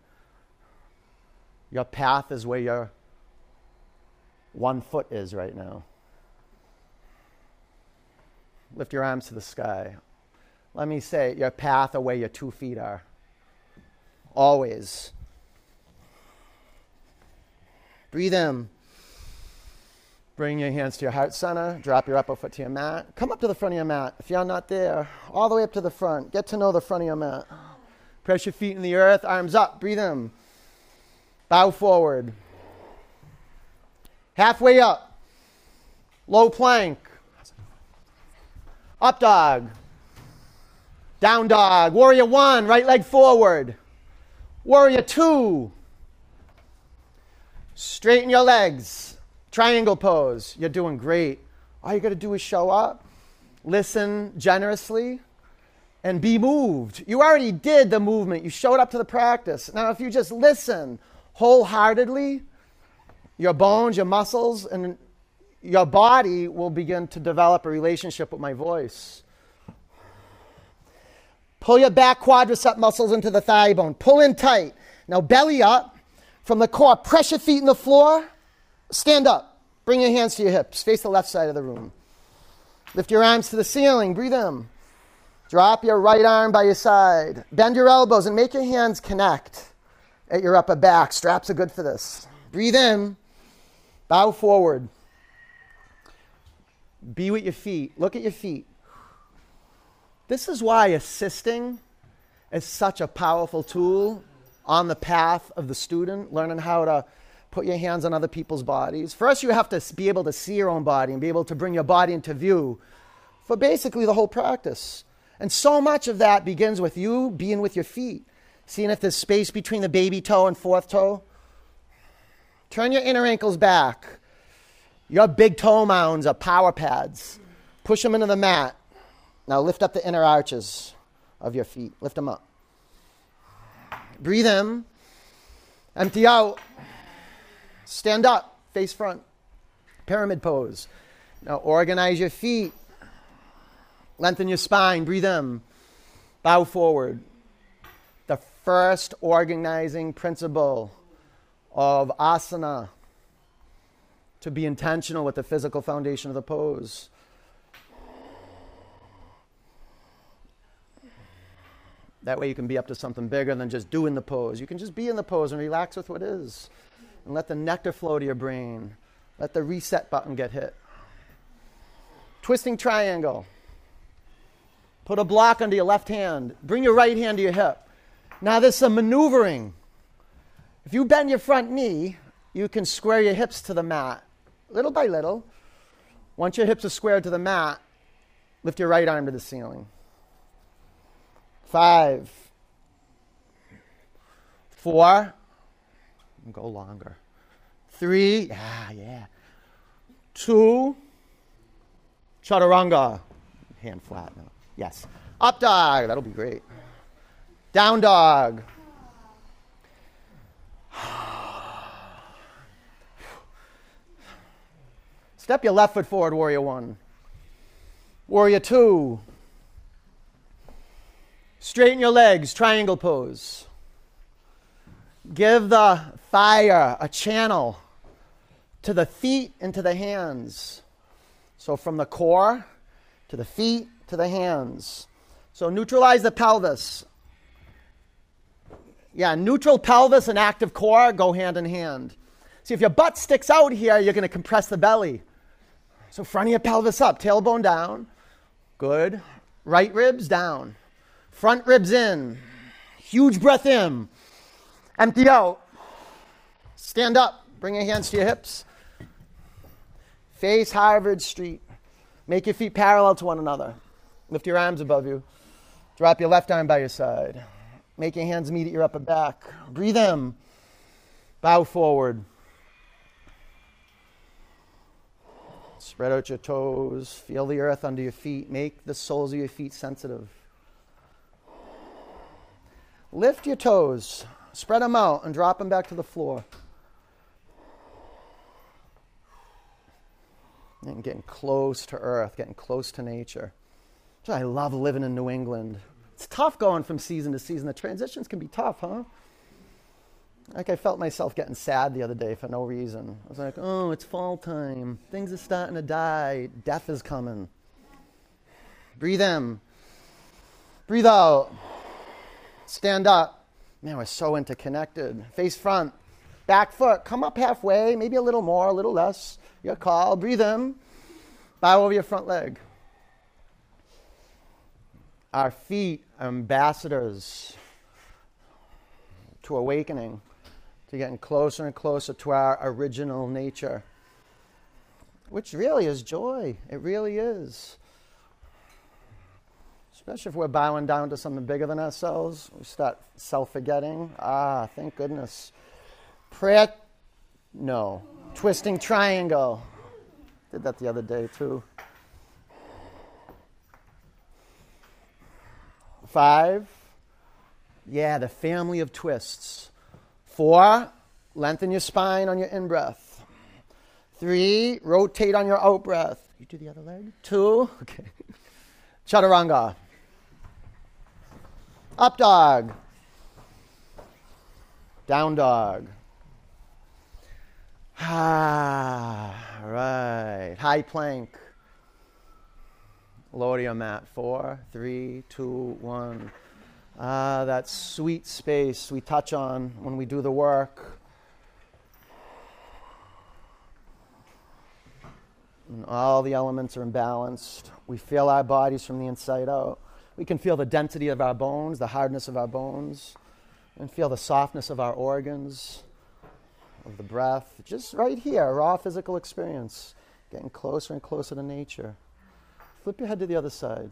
Speaker 1: Your path is where your one foot is right now. Lift your arms to the sky. Let me say, your path or where your two feet are. Always. Breathe in. Bring your hands to your heart center. Drop your upper foot to your mat. Come up to the front of your mat. If you're not there, all the way up to the front. Get to know the front of your mat. Press your feet in the earth. Arms up. Breathe in. Bow forward. Halfway up. Low plank. Up dog. Down dog. Warrior one. Right leg forward. Warrior two. Straighten your legs. Triangle pose. You're doing great. All you got to do is show up, listen generously, and be moved. You already did the movement, you showed up to the practice. Now, if you just listen wholeheartedly, your bones, your muscles, and your body will begin to develop a relationship with my voice. Pull your back quadricep muscles into the thigh bone. Pull in tight. Now, belly up from the core. Press your feet in the floor Stand up. Bring your hands to your hips. Face the left side of the room. Lift your arms to the ceiling. Breathe in. Drop your right arm by your side. Bend your elbows and make your hands connect at your upper back. Straps are good for this. Breathe in. Bow forward. Be with your feet. Look at your feet. This is why assisting is such a powerful tool on the path of the student, learning how to put your hands on other people's bodies. First, you have to be able to see your own body and be able to bring your body into view for basically the whole practice. And so much of that begins with you being with your feet, seeing if there's space between the baby toe and fourth toe. Turn your inner ankles back. Your big toe mounds are power pads. Push them into the mat. Now lift up the inner arches of your feet. Lift them up. Breathe in. Empty out. Stand up, face front. Pyramid pose. Now organize your feet. Lengthen your spine. Breathe in. Bow forward. The first organizing principle of asana to be intentional with the physical foundation of the pose. That way you can be up to something bigger than just doing the pose. You can just be in the pose and relax with what is. And let the nectar flow to your brain. Let the reset button get hit. Twisting triangle. Put a block under your left hand. Bring your right hand to your hip. Now there's some maneuvering. If you bend your front knee, you can square your hips to the mat, little by little. Once your hips are squared to the mat, lift your right arm to the ceiling. Five, four, go longer. Three, yeah, yeah. Two, chaturanga, hand flat. No. Yes. Up dog, that'll be great. Down dog. Step your left foot forward, warrior one. Warrior two. Straighten your legs, triangle pose. Give the fire a channel to the feet and to the hands. So from the core to the feet to the hands. So neutralize the pelvis. Yeah, neutral pelvis and active core go hand in hand. See, if your butt sticks out here, you're going to compress the belly. So front of your pelvis up, tailbone down. Good. Right ribs down. Front ribs in. Huge breath in. Empty out. Stand up. Bring your hands to your hips. Face Harvard Street. Make your feet parallel to one another. Lift your arms above you. Drop your left arm by your side. Make your hands meet at your upper back. Breathe in. Bow forward. Spread out your toes. Feel the earth under your feet. Make the soles of your feet sensitive. Lift your toes. Spread them out and drop them back to the floor. And getting close to earth, getting close to nature. I love living in New England. It's tough going from season to season. The transitions can be tough, huh? Like I felt myself getting sad the other day for no reason. I was like, oh, it's fall time. Things are starting to die. Death is coming. Breathe in. Breathe out. Stand up. Man, we're so interconnected. Face front. Back foot. Come up halfway, maybe a little more, a little less. Your call. Breathe in. Bow over your front leg. Our feet are ambassadors to awakening, to getting closer and closer to our original nature, which really is joy. It really is. Especially if we're bowing down to something bigger than ourselves, we start self forgetting. Ah, thank goodness. Prayer, no. Twisting triangle. Did that the other day too. Five. Yeah, the family of twists. Four. Lengthen your spine on your in breath. Three. Rotate on your out breath. You do the other leg. Two. Okay. Chaturanga. Up dog. Down dog. Ah, right. High plank. Lower your mat. Four, three, two, one. Ah, that sweet space we touch on when we do the work. And all the elements are imbalanced. We feel our bodies from the inside out. We can feel the density of our bones, the hardness of our bones, and feel the softness of our organs, of the breath. Just right here, raw physical experience, getting closer and closer to nature. Flip your head to the other side.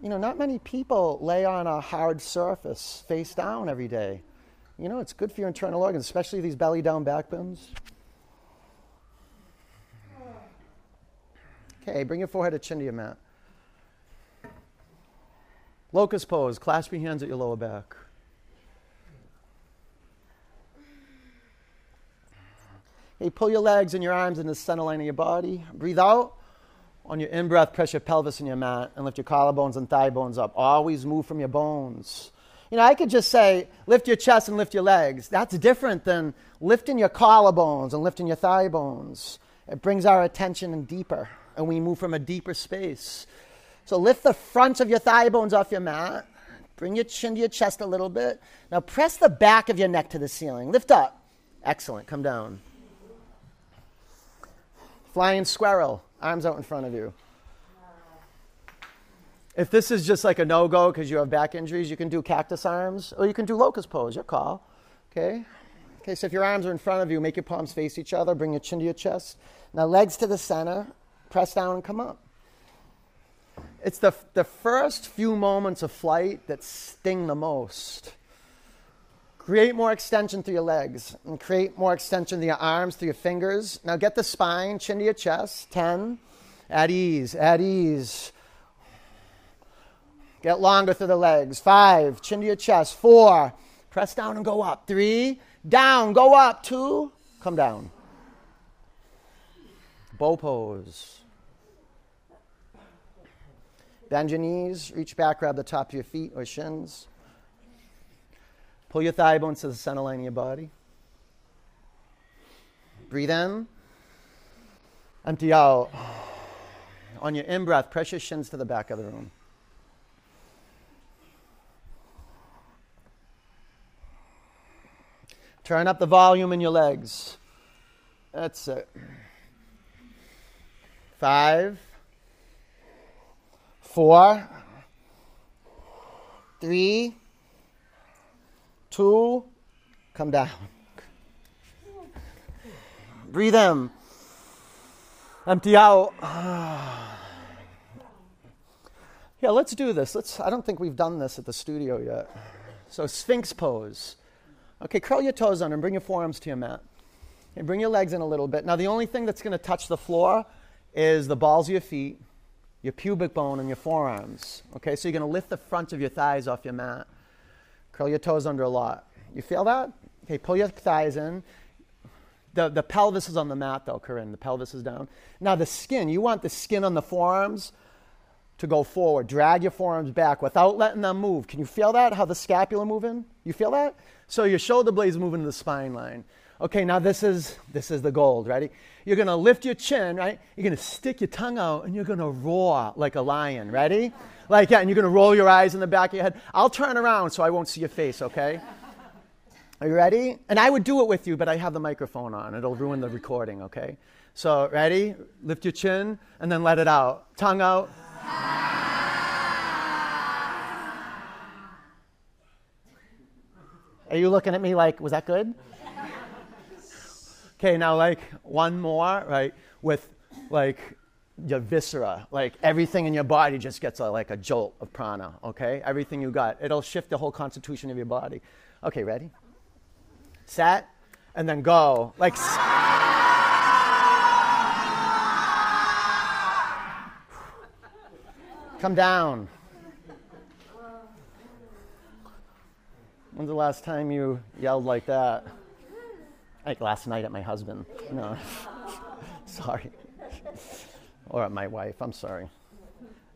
Speaker 1: You know, not many people lay on a hard surface face down every day. You know, it's good for your internal organs, especially these belly down back. Okay, bring your forehead to chin to your mat. Locust pose, clasp your hands at your lower back. Hey, pull your legs and your arms in the center line of your body. Breathe out. On your in breath, press your pelvis in your mat and lift your collarbones and thigh bones up. Always move from your bones. You know, I could just say, lift your chest and lift your legs. That's different than lifting your collarbones and lifting your thigh bones. It brings our attention in deeper and we move from a deeper space. So lift the front of your thigh bones off your mat. Bring your chin to your chest a little bit. Now press the back of your neck to the ceiling. Lift up. Excellent. Come down. Flying squirrel, arms out in front of you. If this is just like a no go because you have back injuries, you can do cactus arms or you can do locust pose, your call. Okay? Okay, so if your arms are in front of you, make your palms face each other, bring your chin to your chest. Now, legs to the center, press down and come up. It's the, the first few moments of flight that sting the most. Create more extension through your legs and create more extension through your arms, through your fingers. Now get the spine, chin to your chest. 10. At ease, at ease. Get longer through the legs. Five, chin to your chest. Four, press down and go up. Three, down, go up. Two, come down. Bow pose. Bend your knees, reach back, grab the top of your feet or shins. Pull your thigh bones to the center line of your body. Breathe in. Empty out. On your in breath, press your shins to the back of the room. Turn up the volume in your legs. That's it. Five four, three, two, come down. Breathe in. Empty out. Yeah, let's do this. Let's I don't think we've done this at the studio yet. So Sphinx pose. Okay, curl your toes under and bring your forearms to your mat. And bring your legs in a little bit. Now the only thing that's going to touch the floor is the balls of your feet your pubic bone and your forearms. Okay, so you're going to lift the front of your thighs off your mat. Curl your toes under a lot. You feel that? Okay, pull your thighs in. The, the pelvis is on the mat, though, Corinne. The pelvis is down. Now, the skin, you want the skin on the forearms to go forward. Drag your forearms back without letting them move. Can you feel that? How the scapula moving? You feel that? So your shoulder blades moving to the spine line. Okay, now this is this is the gold. Ready? You're gonna lift your chin, right? You're gonna stick your tongue out and you're gonna roar like a lion. Ready? Like that, and you're gonna roll your eyes in the back of your head. I'll turn around so I won't see your face. Okay? Are you ready? And I would do it with you, but I have the microphone on. It'll ruin the recording. Okay? So ready? Lift your chin and then let it out. Tongue out. Are you looking at me like, was that good? Okay, now like one more, right? With like your viscera, like everything in your body just gets a, like a jolt of prana, okay? Everything you got. It'll shift the whole constitution of your body. Okay, ready? Set, and then go. Like. Come down. When's the last time you yelled like that? Like last night at my husband. No, sorry. or at my wife. I'm sorry.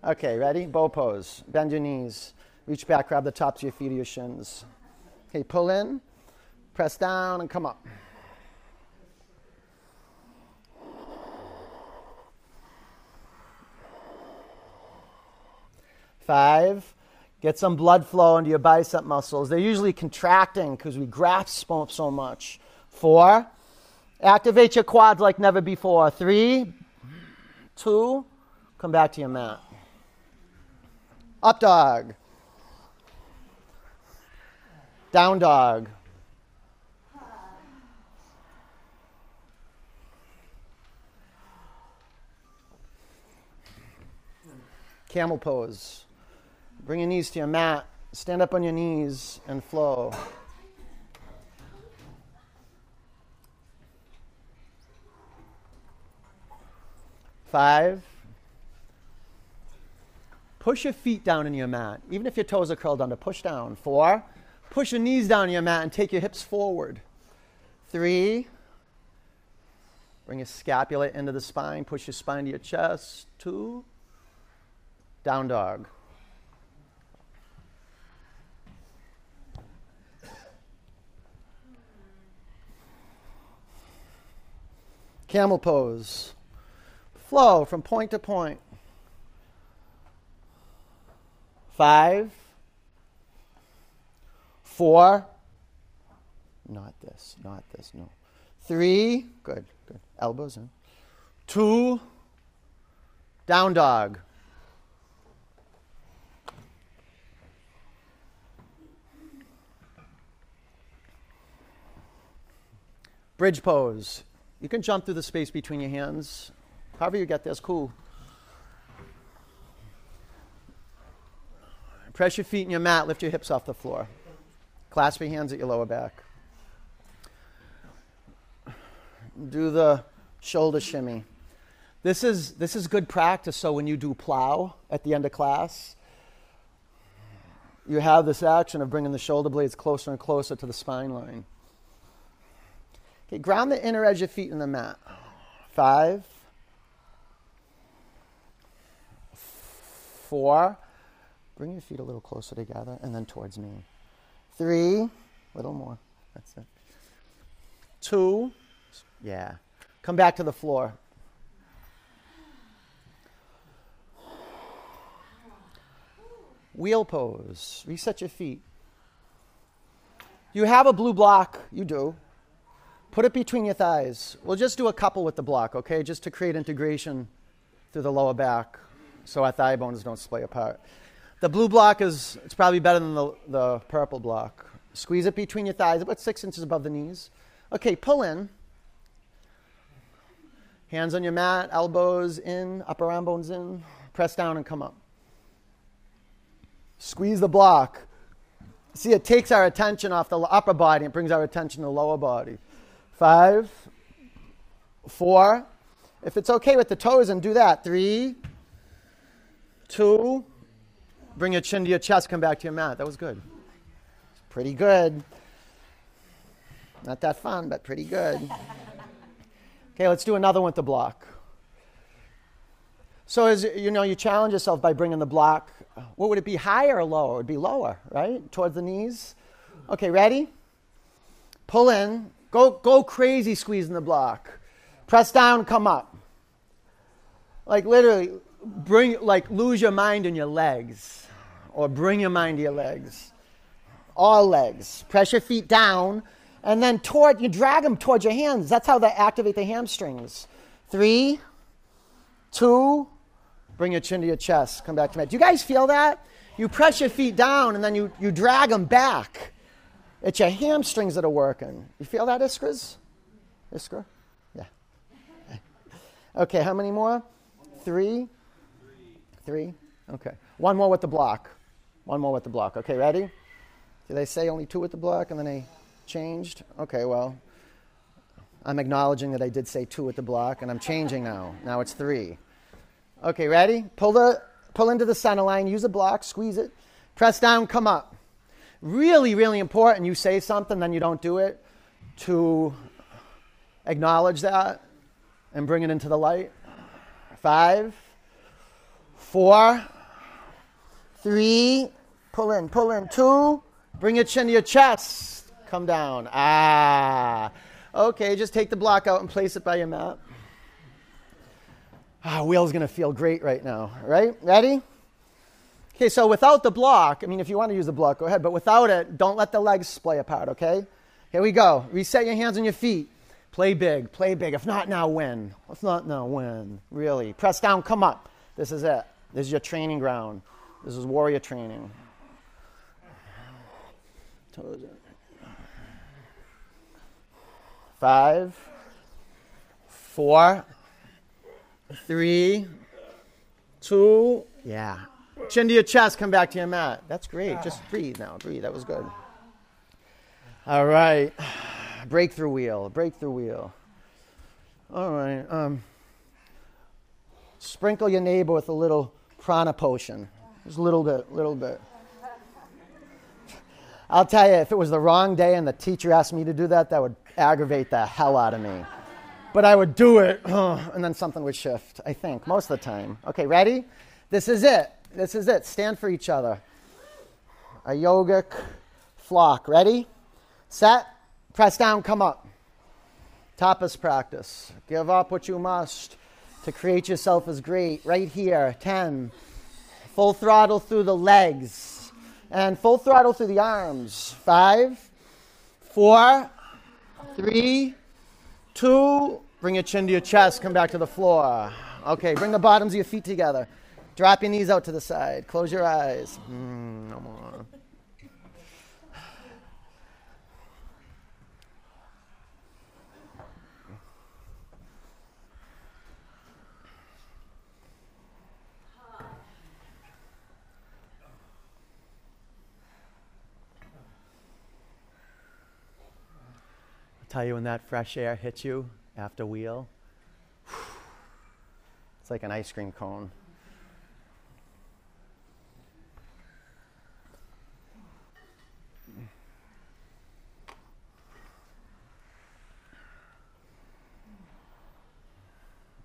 Speaker 1: Okay, ready? Bow pose. Bend your knees. Reach back, grab the tops of your feet or your shins. Okay, pull in, press down, and come up. Five. Get some blood flow into your bicep muscles. They're usually contracting because we grasp so much. Four. Activate your quads like never before. Three. Two. Come back to your mat. Up dog. Down dog. Camel pose. Bring your knees to your mat. Stand up on your knees and flow. Five. Push your feet down in your mat. Even if your toes are curled under, push down. Four. Push your knees down in your mat and take your hips forward. Three. Bring your scapula into the spine. Push your spine to your chest. Two. Down dog. Camel pose. Flow from point to point. Five. Four. Not this, not this, no. Three. Good, good. Elbows in. Two. Down dog. Bridge pose. You can jump through the space between your hands. However you get there is cool. Press your feet in your mat, lift your hips off the floor. Clasp your hands at your lower back. Do the shoulder shimmy. This is, this is good practice, so when you do plow at the end of class, you have this action of bringing the shoulder blades closer and closer to the spine line. Okay, ground the inner edge of feet in the mat. Five, four. Bring your feet a little closer together and then towards me. Three, a little more. That's it. Two, yeah. Come back to the floor. Wheel pose. Reset your feet. You have a blue block. You do. Put it between your thighs. We'll just do a couple with the block, okay? Just to create integration through the lower back so our thigh bones don't splay apart. The blue block is it's probably better than the, the purple block. Squeeze it between your thighs, about six inches above the knees. Okay, pull in. Hands on your mat, elbows in, upper arm bones in. Press down and come up. Squeeze the block. See, it takes our attention off the upper body and brings our attention to the lower body. Five, four. If it's okay with the toes, and do that. Three, two. Bring your chin to your chest. Come back to your mat. That was good. Pretty good. Not that fun, but pretty good. Okay, let's do another one with the block. So as you know, you challenge yourself by bringing the block. What would it be, higher or lower? It would be lower, right? Towards the knees. Okay, ready? Pull in. Go, go crazy squeezing the block. Press down, come up. Like literally, bring like lose your mind in your legs, or bring your mind to your legs. All legs. Press your feet down, and then toward you drag them towards your hands. That's how they activate the hamstrings. Three, two. Bring your chin to your chest. Come back to me. Do you guys feel that? You press your feet down, and then you, you drag them back. It's your hamstrings that are working. You feel that, Iskras? Iskra? Yeah. Okay, how many more? Three? Three? Okay. One more with the block. One more with the block. Okay, ready? Did they say only two with the block and then they changed? Okay, well, I'm acknowledging that I did say two with the block and I'm changing now. Now it's three. Okay, ready? Pull the pull into the center line, use a block, squeeze it, press down, come up really, really important you say something, then you don't do it, to acknowledge that and bring it into the light. Five, four, three, pull in, pull in, two, bring your chin to your chest, come down. Ah. Okay, just take the block out and place it by your mat. Ah, wheel's gonna feel great right now, right? Ready? Okay, so without the block, I mean, if you want to use the block, go ahead, but without it, don't let the legs splay apart, okay? Here we go. Reset your hands on your feet. Play big, play big. If not now, win. If not now, win. Really. Press down, come up. This is it. This is your training ground. This is warrior training. Five, four, three, two, yeah. Chin to your chest, come back to your mat. That's great. Just breathe now. Breathe. That was good. All right. Breakthrough wheel. Breakthrough wheel. All right. Um, sprinkle your neighbor with a little prana potion. Just a little bit, little bit. I'll tell you, if it was the wrong day and the teacher asked me to do that, that would aggravate the hell out of me. But I would do it, and then something would shift, I think, most of the time. Okay, ready? This is it. This is it. Stand for each other. A yogic flock. Ready? Set. Press down, come up. Tapas practice. Give up what you must to create yourself as great. Right here. 10. Full throttle through the legs. And full throttle through the arms. Five, four, three, two. Bring your chin to your chest. Come back to the floor. Okay, bring the bottoms of your feet together. Drop your knees out to the side. Close your eyes. Mm, no more. Tell you when that fresh air hits you after wheel, it's like an ice cream cone.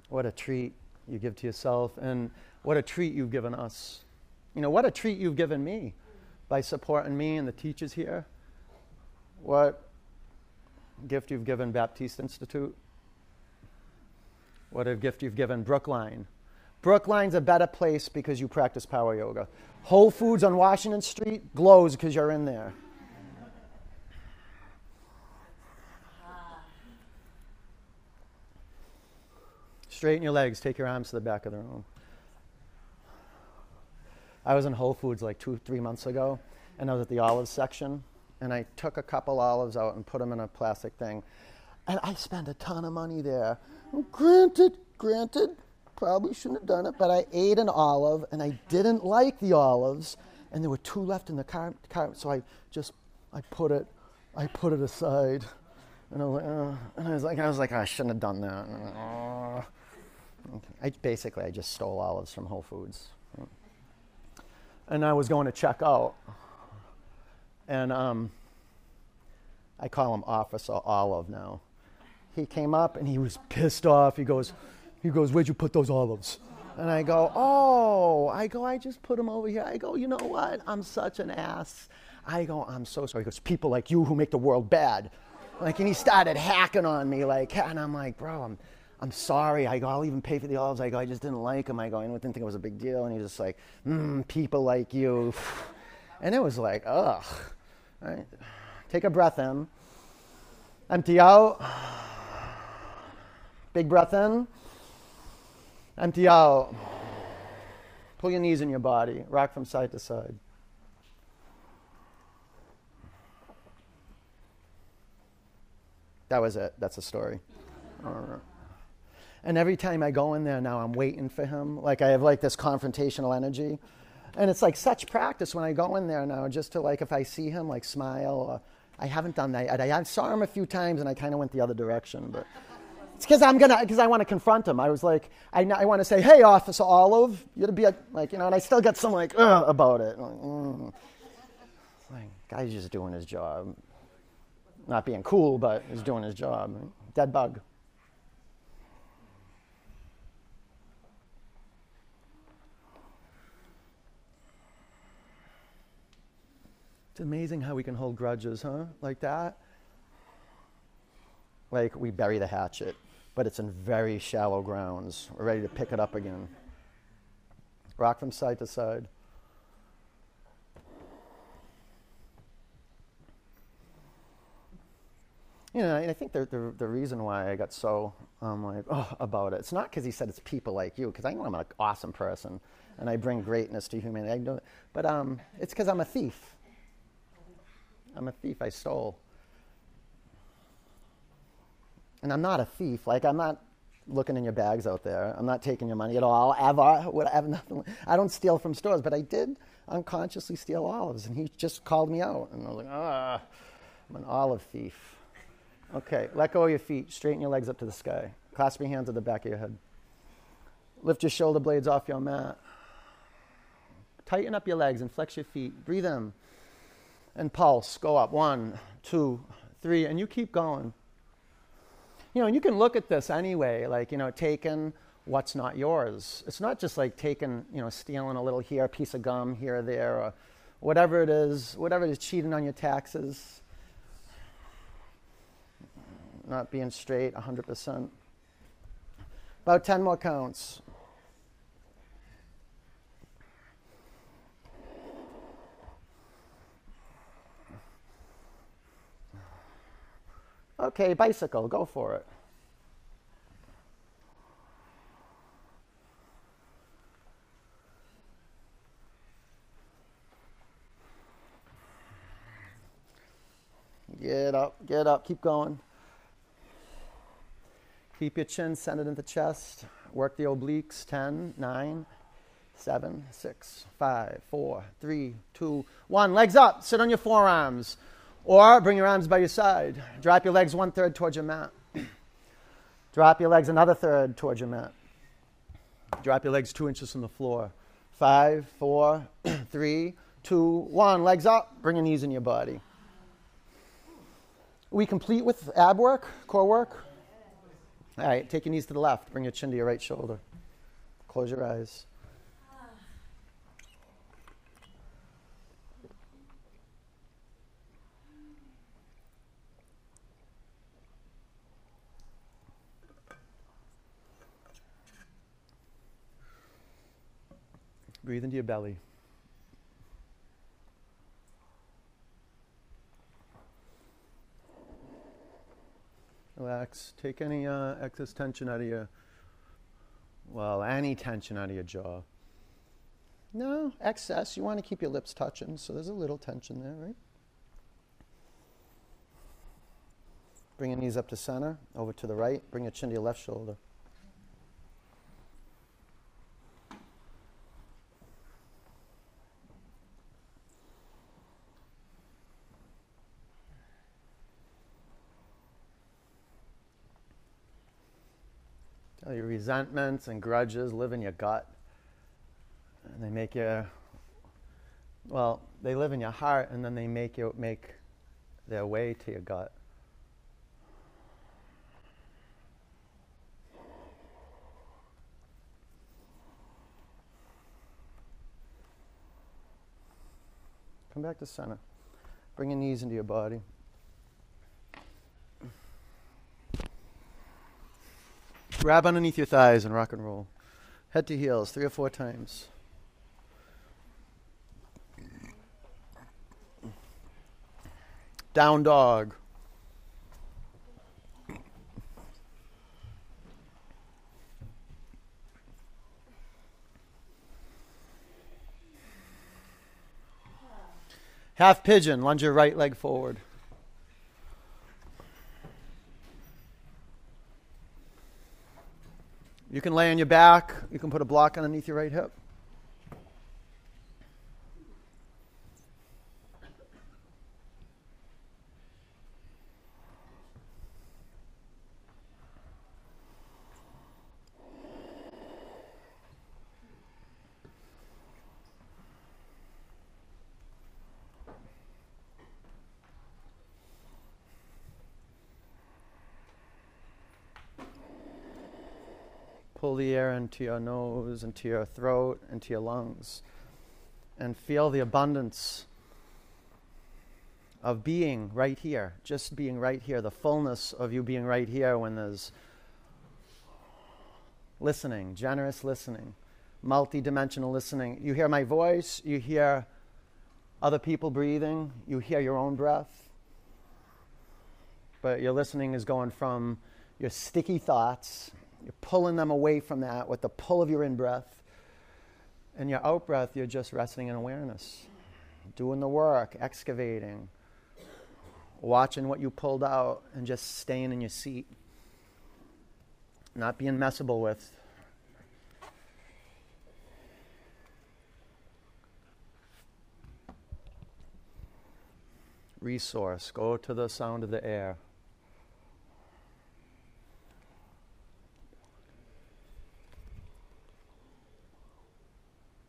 Speaker 1: What a treat you give to yourself, and what a treat you've given us. You know, what a treat you've given me by supporting me and the teachers here. What gift you've given Baptiste Institute. What a gift you've given Brookline. Brookline's a better place because you practice power yoga. Whole Foods on Washington Street glows because you're in there. Straighten your legs, take your arms to the back of the room. I was in Whole Foods like two, three months ago, and I was at the olive section, and I took a couple olives out and put them in a plastic thing. And I spent a ton of money there. Well, granted, granted, probably shouldn't have done it, but I ate an olive and I didn't like the olives, and there were two left in the car, car so I just I put it I put it aside. And I was like, uh, and I was like, I was like, I shouldn't have done that. I basically I just stole olives from Whole Foods, and I was going to check out, and um, I call him Officer Olive now. He came up and he was pissed off. He goes, he goes, where'd you put those olives? And I go, oh, I go, I just put them over here. I go, you know what? I'm such an ass. I go, I'm so sorry. He goes, people like you who make the world bad. Like, and he started hacking on me, like, and I'm like, bro, I'm, I'm sorry. I go, I'll even pay for the olives. I go, I just didn't like them. I go, I didn't think it was a big deal. And he's just like, mm, people like you. And it was like, ugh. Right? Take a breath in. Empty out. Big breath in. Empty out. Pull your knees in your body. Rock from side to side. That was it. That's the story. And every time I go in there now, I'm waiting for him. Like I have like this confrontational energy. And it's like such practice when I go in there now, just to like, if I see him, like smile. Or, I haven't done that. I, I saw him a few times and I kind of went the other direction. But it's because I'm gonna, because I want to confront him. I was like, I, I want to say, hey, Officer Olive, you're to be a, like, you know, and I still got some like, Ugh, about it. Like, mm. like, guy's just doing his job. Not being cool, but he's doing his job. Dead bug. It's amazing how we can hold grudges, huh? Like that. Like we bury the hatchet, but it's in very shallow grounds. We're ready to pick it up again. Rock from side to side. you know, and I think the, the, the, reason why I got so um, like oh, about it, it's not because he said it's people like you, because I know I'm an awesome person and I bring greatness to humanity. I know, but um, it's because I'm a thief. I'm a thief. I stole, and I'm not a thief. Like I'm not looking in your bags out there. I'm not taking your money at all, ever. Whatever. Nothing. I don't steal from stores, but I did unconsciously steal olives, and he just called me out, and I was like, ah, I'm an olive thief. Okay, let go of your feet. Straighten your legs up to the sky. Clasp your hands at the back of your head. Lift your shoulder blades off your mat. Tighten up your legs and flex your feet. Breathe in and pulse. Go up. One, two, three, and you keep going. You know, and you can look at this anyway, like, you know, taking what's not yours. It's not just like taking, you know, stealing a little here, a piece of gum here or there, or whatever it is, whatever it is, cheating on your taxes not being straight 100%. About 10 more counts. Okay, bicycle, go for it. Get up, get up, keep going. Keep your chin centered in the chest. Work the obliques. 10, 9, 7, 6, 5, 4, 3, 2, 1. Legs up. Sit on your forearms. Or bring your arms by your side. Drop your legs one third towards your mat. Drop your legs another third towards your mat. Drop your legs two inches from the floor. Five, four, three, two, one. Legs up. Bring your knees in your body. We complete with ab work, core work. All right, take your knees to the left. Bring your chin to your right shoulder. Close your eyes. Breathe into your belly. Relax. Take any uh, excess tension out of your, well, any tension out of your jaw. No, excess. You want to keep your lips touching, so there's a little tension there, right? Bring your knees up to center, over to the right. Bring your chin to your left shoulder. your resentments and grudges live in your gut. And they make you, well, they live in your heart and then they make you make their way to your gut. Come back to center. Bring your knees into your body. Grab underneath your thighs and rock and roll. Head to heels, three or four times. Down dog. Half pigeon, lunge your right leg forward. You can lay on your back. You can put a block underneath your right hip. Pull the air into your nose, into your throat, into your lungs, and feel the abundance of being right here, just being right here, the fullness of you being right here when there's listening, generous listening, multi-dimensional listening. You hear my voice, you hear other people breathing, you hear your own breath. but your listening is going from your sticky thoughts, you're pulling them away from that with the pull of your in breath. And your out breath, you're just resting in awareness, doing the work, excavating, watching what you pulled out, and just staying in your seat, not being messable with. Resource, go to the sound of the air.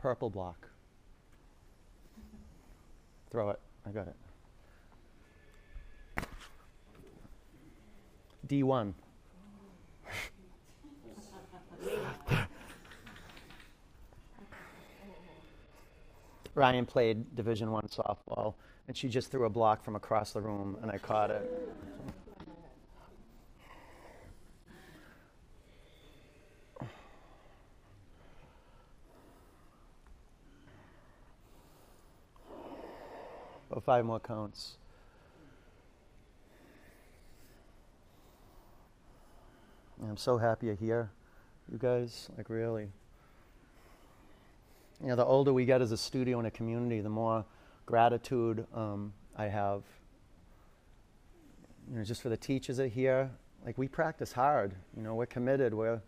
Speaker 1: Purple block. Throw it. I got it. D1. Ryan played Division One softball, and she just threw a block from across the room, and I caught it. About five more counts. I'm so happy you're here, you guys. Like, really. You know, the older we get as a studio and a community, the more gratitude um, I have. You know, just for the teachers that are here. Like, we practice hard. You know, we're committed. We're,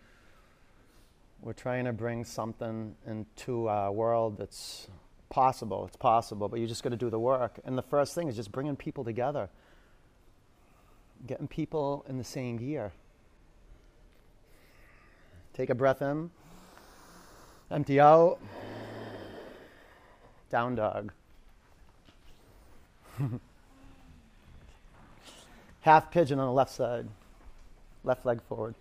Speaker 1: we're trying to bring something into our world that's possible. It's possible, but you're just to do the work. And the first thing is just bringing people together, getting people in the same gear. Take a breath in, empty out, down dog. Half pigeon on the left side, left leg forward.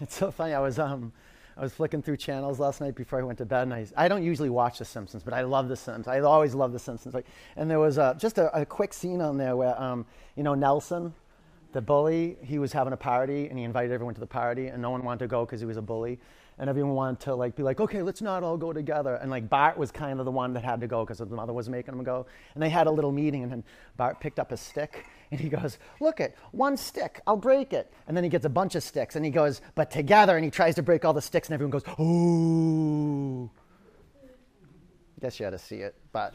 Speaker 1: It's so funny. I was um, I was flicking through channels last night before I went to bed, and I, I don't usually watch The Simpsons, but I love The Simpsons. I always love The Simpsons. Like, and there was a, just a, a, quick scene on there where, um, you know, Nelson, the bully, he was having a party, and he invited everyone to the party, and no one wanted to go because he was a bully and everyone wanted to like be like, okay, let's not all go together. And like Bart was kind of the one that had to go because his mother was making him go. And they had a little meeting, and then Bart picked up a stick and he goes, look at one stick, I'll break it. And then he gets a bunch of sticks and he goes, but together, and he tries to break all the sticks, and everyone goes, ooh. Guess you had to see it, but.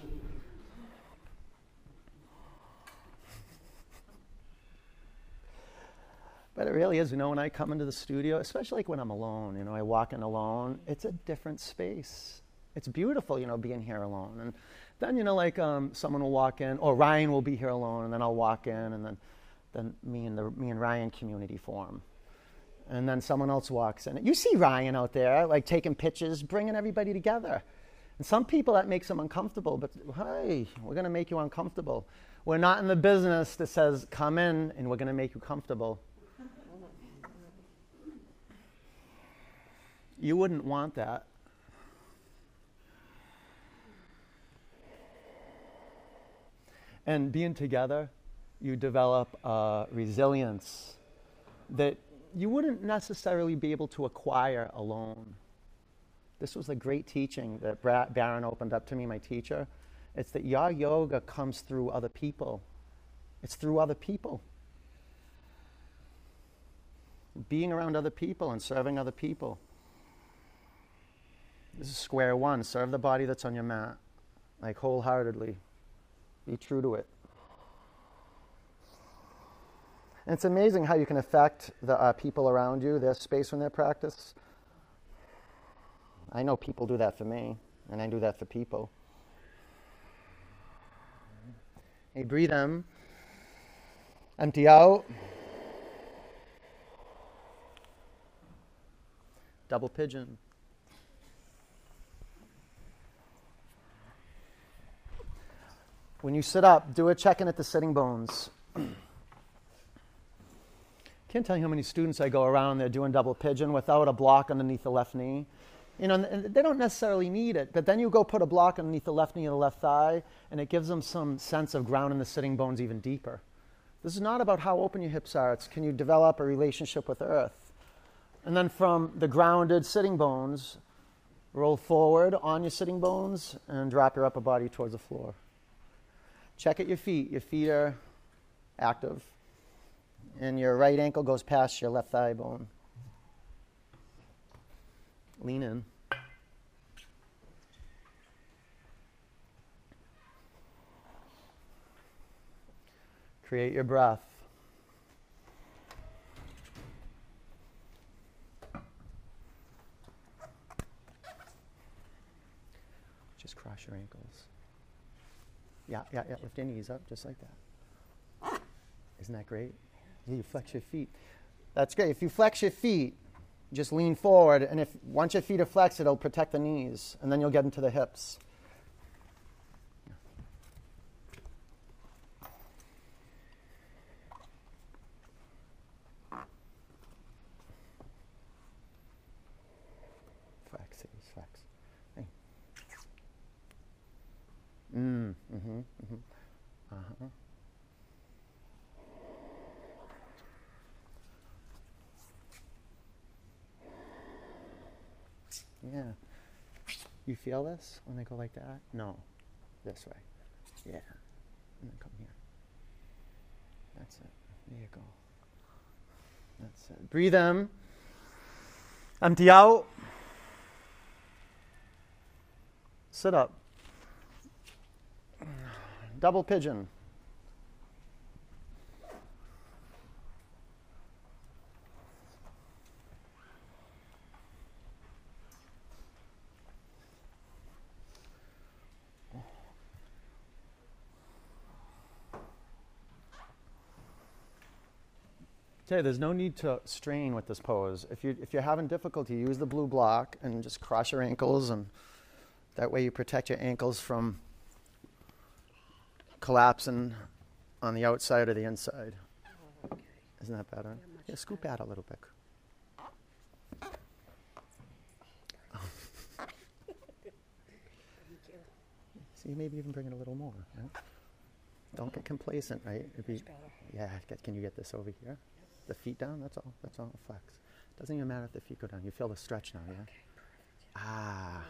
Speaker 1: But it really is, you know, when I come into the studio, especially like when I'm alone, you know, I walk in alone, it's a different space. It's beautiful, you know, being here alone. And then, you know, like um, someone will walk in, or Ryan will be here alone, and then I'll walk in, and then, then me and the me and Ryan community form. And then someone else walks in. You see Ryan out there, like taking pictures, bringing everybody together. And some people that makes them uncomfortable, but hey, we're going to make you uncomfortable. We're not in the business that says, come in and we're going to make you comfortable. You wouldn't want that. And being together, you develop a resilience that you wouldn't necessarily be able to acquire alone. This was a great teaching that Baron opened up to me, my teacher. It's that your yoga comes through other people. It's through other people. Being around other people and serving other people. This is square one. Serve the body that's on your mat, like wholeheartedly. Be true to it. And it's amazing how you can affect the uh, people around you, their space when they practice. I know people do that for me, and I do that for people. Hey, breathe in, empty out. Double pigeon. When you sit up, do a check in at the sitting bones. Can't tell you how many students I go around, they're doing double pigeon without a block underneath the left knee. You know, they don't necessarily need it, but then you go put a block underneath the left knee and the left thigh, and it gives them some sense of grounding the sitting bones even deeper. This is not about how open your hips are, it's can you develop a relationship with earth. And then from the grounded sitting bones, roll forward on your sitting bones and drop your upper body towards the floor. Check at your feet. Your feet are active. And your right ankle goes past your left thigh bone. Lean in. Create your breath. Just cross your ankles. Yeah, yeah, yeah. Lift your knees up just like that. Isn't that great? Yeah, you flex your feet. That's great. If you flex your feet, just lean forward, and if once your feet are flexed, it'll protect the knees, and then you'll get into the hips. Flex, flex. Hey. Mm, mm-hmm, mm-hmm. Uh-huh. Yeah. You feel this when they go like that? No. This way. Yeah. And then come here. That's it. There you go. That's it. Breathe in. Empty out. Sit up. Double pigeon. Okay, there's no need to strain with this pose. If, you, if you're having difficulty, use the blue block and just cross your ankles, and that way you protect your ankles from collapsing on the outside or the inside.
Speaker 2: Okay.
Speaker 1: Isn't that better?
Speaker 2: Yeah,
Speaker 1: Yeah, scoop out a little bit. See, maybe even bring it a little more. Right? Don't get complacent, right? Be, yeah, get, can you get this over here? The feet down, that's all. That's all. Flex. Doesn't even matter if the feet go down. You feel the stretch now, yeah?
Speaker 2: Okay, perfect.
Speaker 1: Ah,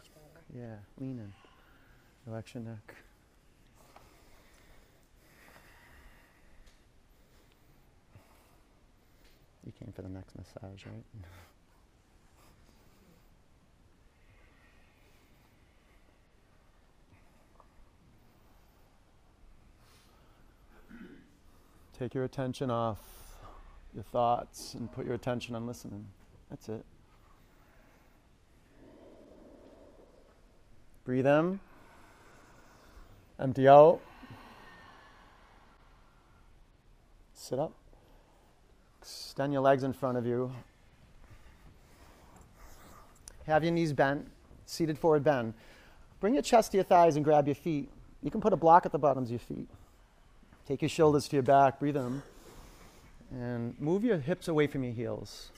Speaker 1: yeah, lean in. Relax your neck. You came for the next massage, right? Take your attention off your thoughts and put your attention on listening. That's it. Breathe in. Empty out. Sit up. Extend your legs in front of you. Have your knees bent, seated forward bend. Bring your chest to your thighs and grab your feet. You can put a block at the bottoms of your feet. Take your shoulders to your back, breathe in. And move your hips away from your heels.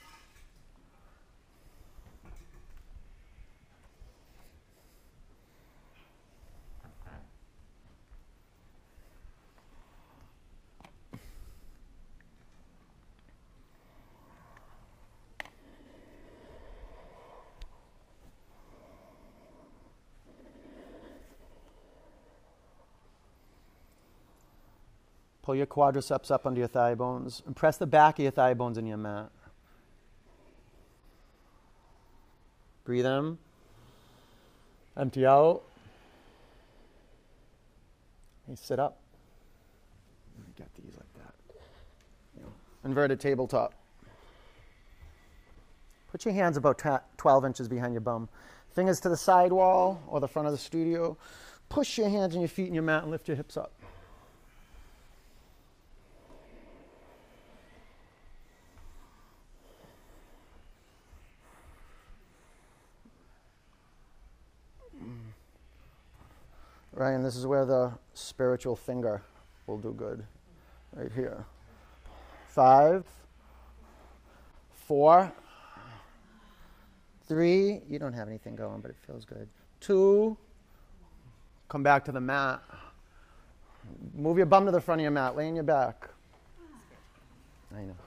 Speaker 1: Pull your quadriceps up under your thigh bones and press the back of your thigh bones in your mat. Breathe in. Empty out. Hey, sit up. Get these like that. Inverted tabletop. Put your hands about 12 inches behind your bum. Fingers to the side wall or the front of the studio. Push your hands and your feet in your mat and lift your hips up. Ryan, this is where the spiritual finger will do good. Right here. Five, four, three. You don't have anything going, but it feels good. Two. Come back to the mat. Move your bum to the front of your mat. Lay on your back. I know.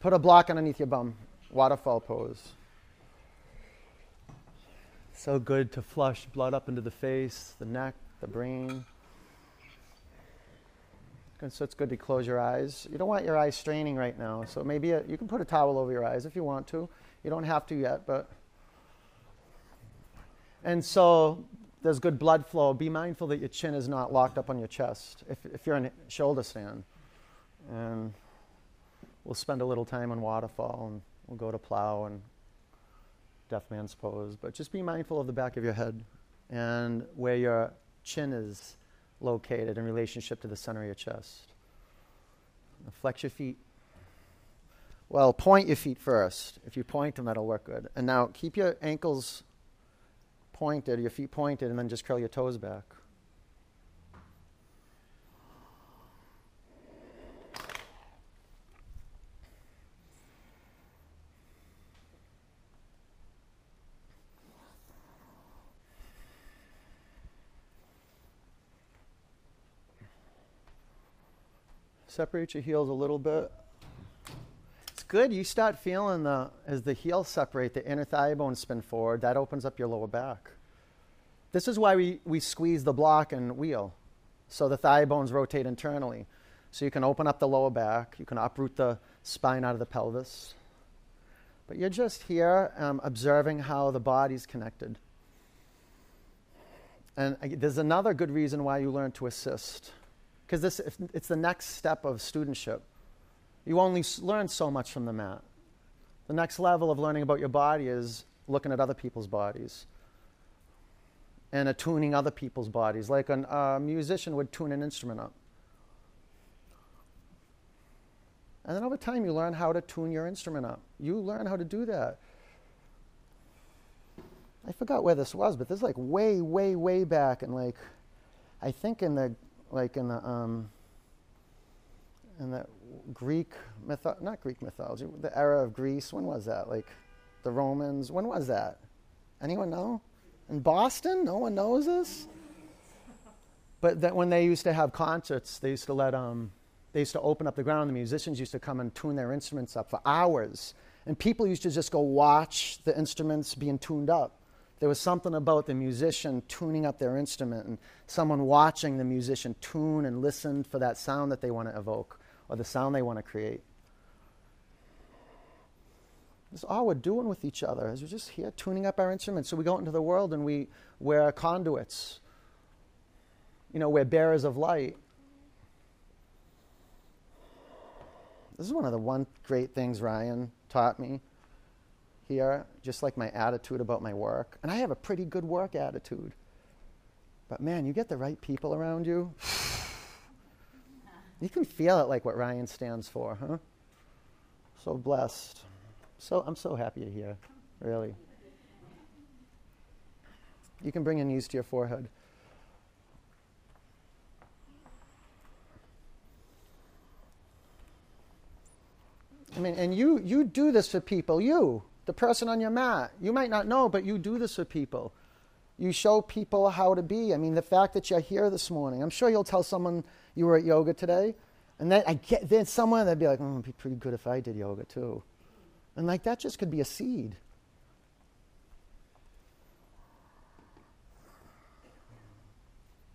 Speaker 1: Put a block underneath your bum. Waterfall pose. So good to flush blood up into the face, the neck, the brain. And so it's good to close your eyes. You don't want your eyes straining right now, so maybe a, you can put a towel over your eyes if you want to. You don't have to yet, but. And so there's good blood flow. Be mindful that your chin is not locked up on your chest if, if you're in a shoulder stand. And we'll spend a little time on waterfall and we'll go to plow and deaf man's pose. But just be mindful of the back of your head and where your chin is located in relationship to the center of your chest. Flex your feet. Well, point your feet first. If you point them, that'll work good. And now keep your ankles pointed, your feet pointed, and then just curl your toes back. Separate your heels a little bit. It's good. You start feeling the as the heels separate, the inner thigh bones spin forward. That opens up your lower back. This is why we, we squeeze the block and wheel. So the thigh bones rotate internally. So you can open up the lower back, you can uproot the spine out of the pelvis. But you're just here um, observing how the body's connected. And uh, there's another good reason why you learn to assist because this it's the next step of studentship. You only learn so much from the mat. The next level of learning about your body is looking at other people's bodies and attuning other people's bodies, like a uh, musician would tune an instrument up. And then over time, you learn how to tune your instrument up. You learn how to do that. I forgot where this was, but this is like way, way, way back, and like, I think in the like in the um, in the Greek mytho- not Greek mythology, the era of Greece. When was that? Like the Romans. When was that? Anyone know? In Boston, no one knows this. But that when they used to have concerts, they used to let um, they used to open up the ground. The musicians used to come and tune their instruments up for hours, and people used to just go watch the instruments being tuned up. There was something about the musician tuning up their instrument and someone watching the musician tune and listen for that sound that they want to evoke or the sound they want to create. Is all we're doing with each other is we're just here tuning up our instruments. So we go out into the world and we, we're conduits. You know, we're bearers of light. This is one of the one great things Ryan taught me here, just like my attitude about my work. And I have a pretty good work attitude. But man, you get the right people around you. you can feel it like what Ryan stands for, huh? So blessed. So I'm so happy you're here, really. You can bring your knees to your forehead. I mean, and you you do this for people, you the person on your mat. You might not know, but you do this with people. You show people how to be. I mean, the fact that you're here this morning, I'm sure you'll tell someone you were at yoga today. And then I get then someone that'd be like, oh, it'd be pretty good if I did yoga too. And like that just could be a seed.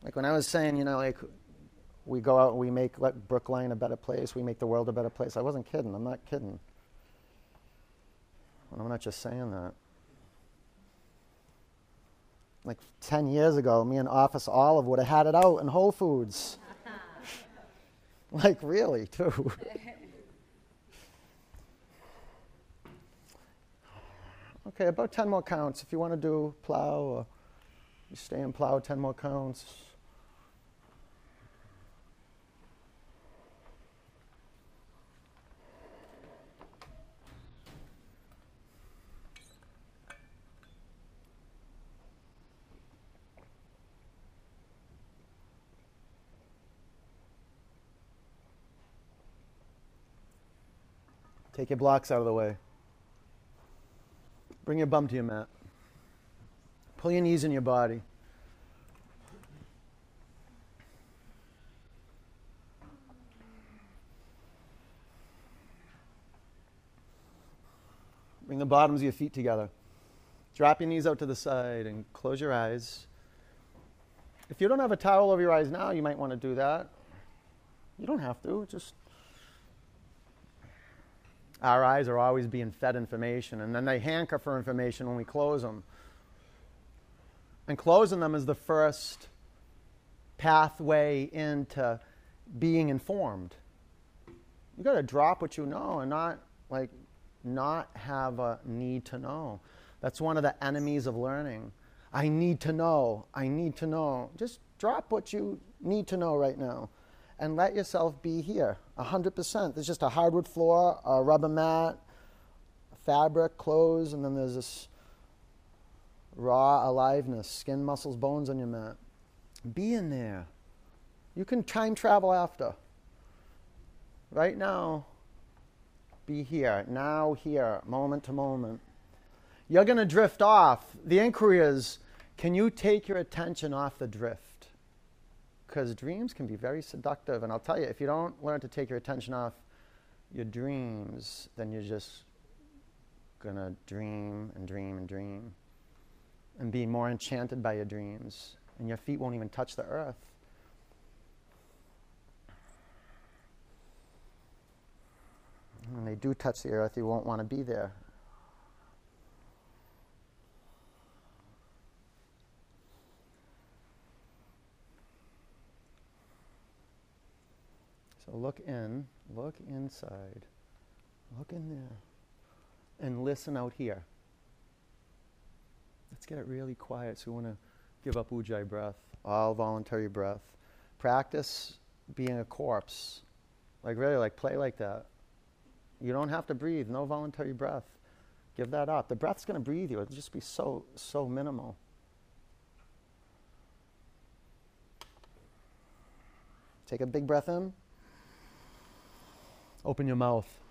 Speaker 1: Like when I was saying, you know, like we go out and we make Brookline a better place, we make the world a better place. I wasn't kidding. I'm not kidding. And I'm not just saying that. Like 10 years ago, me and Office Olive would have had it out in Whole Foods. like, really, too. okay, about 10 more counts. If you want to do plow or you stay in plow, 10 more counts. Take your blocks out of the way. Bring your bum to your mat. Pull your knees in your body. Bring the bottoms of your feet together. Drop your knees out to the side and close your eyes. If you don't have a towel over your eyes now, you might want to do that. You don't have to. Just our eyes are always being fed information, and then they hanker for information when we close them. And closing them is the first pathway into being informed. You got to drop what you know and not like not have a need to know. That's one of the enemies of learning. I need to know. I need to know. Just drop what you need to know right now and let yourself be here 100%. There's just a hardwood floor, a rubber mat, fabric, clothes, and then there's this raw aliveness, skin, muscles, bones on your mat. Be in there. You can time travel after. Right now, be here, now, here, moment to moment. You're going to drift off. The inquiry is can you take your attention off the drift? Because dreams can be very seductive. And I'll tell you, if you don't learn to take your attention off your dreams, then you're just going to dream and dream and dream and be more enchanted by your dreams. And your feet won't even touch the earth. When they do touch the earth, you won't want to be there. So look in, look inside, look in there, and listen out here. Let's get it really quiet. So we want to give up ujjayi breath, all voluntary breath. Practice being a corpse. Like really, like play like that. You don't have to breathe. No voluntary breath. Give that up. The breath's going to breathe you. It'll just be so so minimal. Take a big breath in. Open your mouth.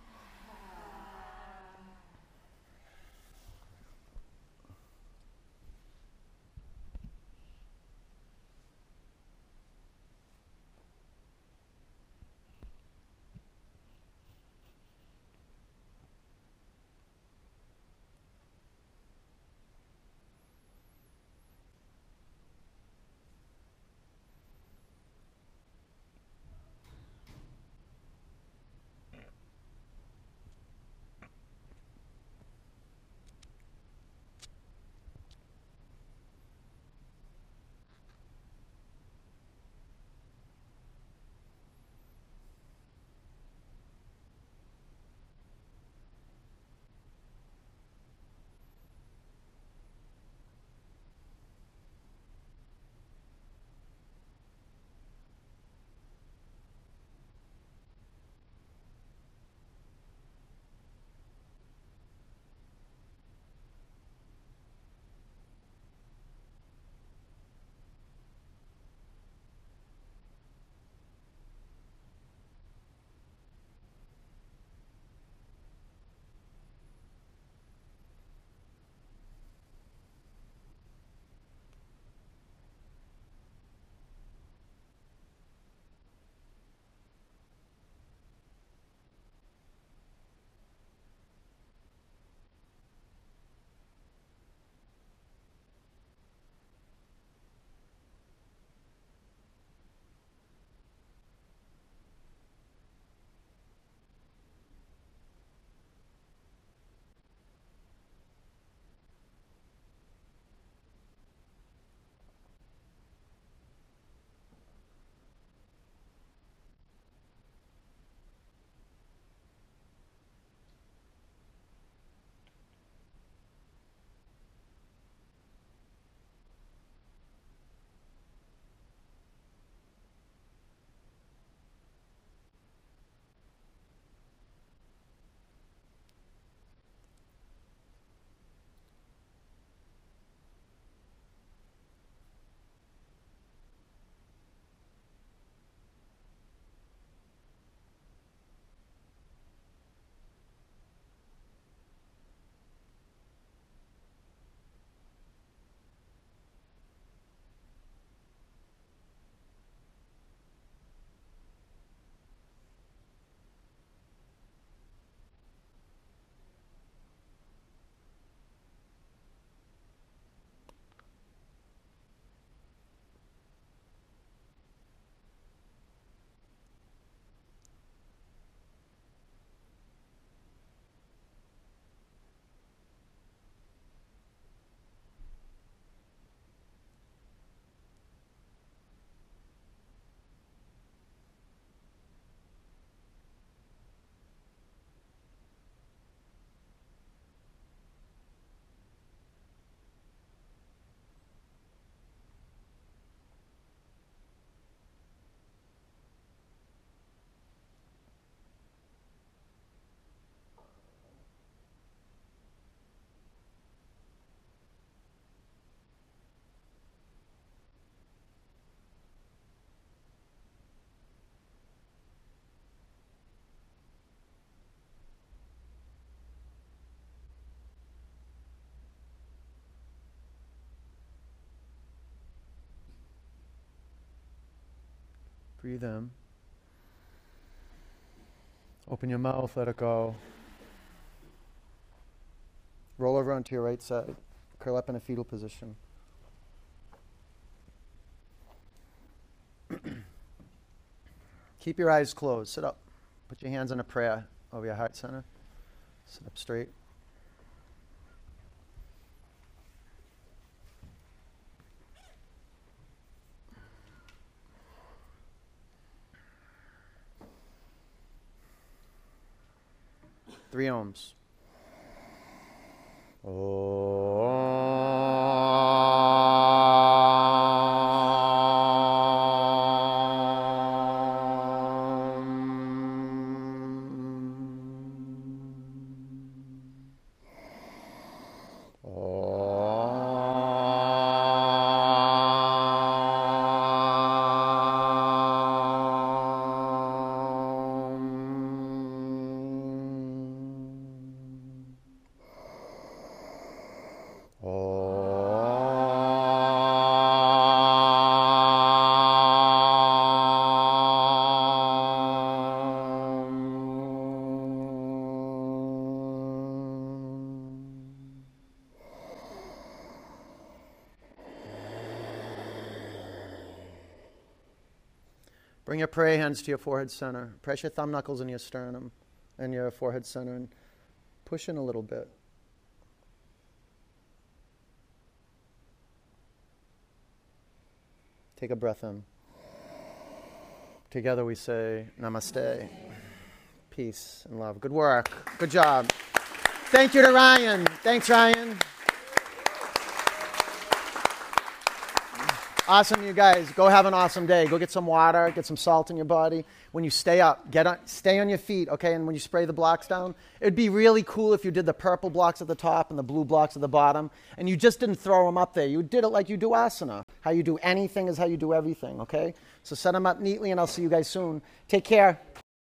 Speaker 1: Breathe in. Open your mouth, let it go. Roll over onto your right side. Curl up in a fetal position. Keep your eyes closed. Sit up. Put your hands in a prayer over your heart center. Sit up straight. Three oms. Hands to your forehead center. Press your thumb knuckles in your sternum and your forehead center and push in a little bit. Take a breath in. Together we say namaste. Peace and love. Good work. Good job. Thank you to Ryan. Thanks, Ryan. Awesome, you guys. Go have an awesome day. Go get some water, get some salt in your body. When you stay up, get on, stay on your feet, okay? And when you spray the blocks down, it'd be really cool if you did the purple blocks at the top and the blue blocks at the bottom, and you just didn't throw them up there. You did it like you do asana. How you do anything is how you do everything, okay? So set them up neatly, and I'll see you guys soon. Take care.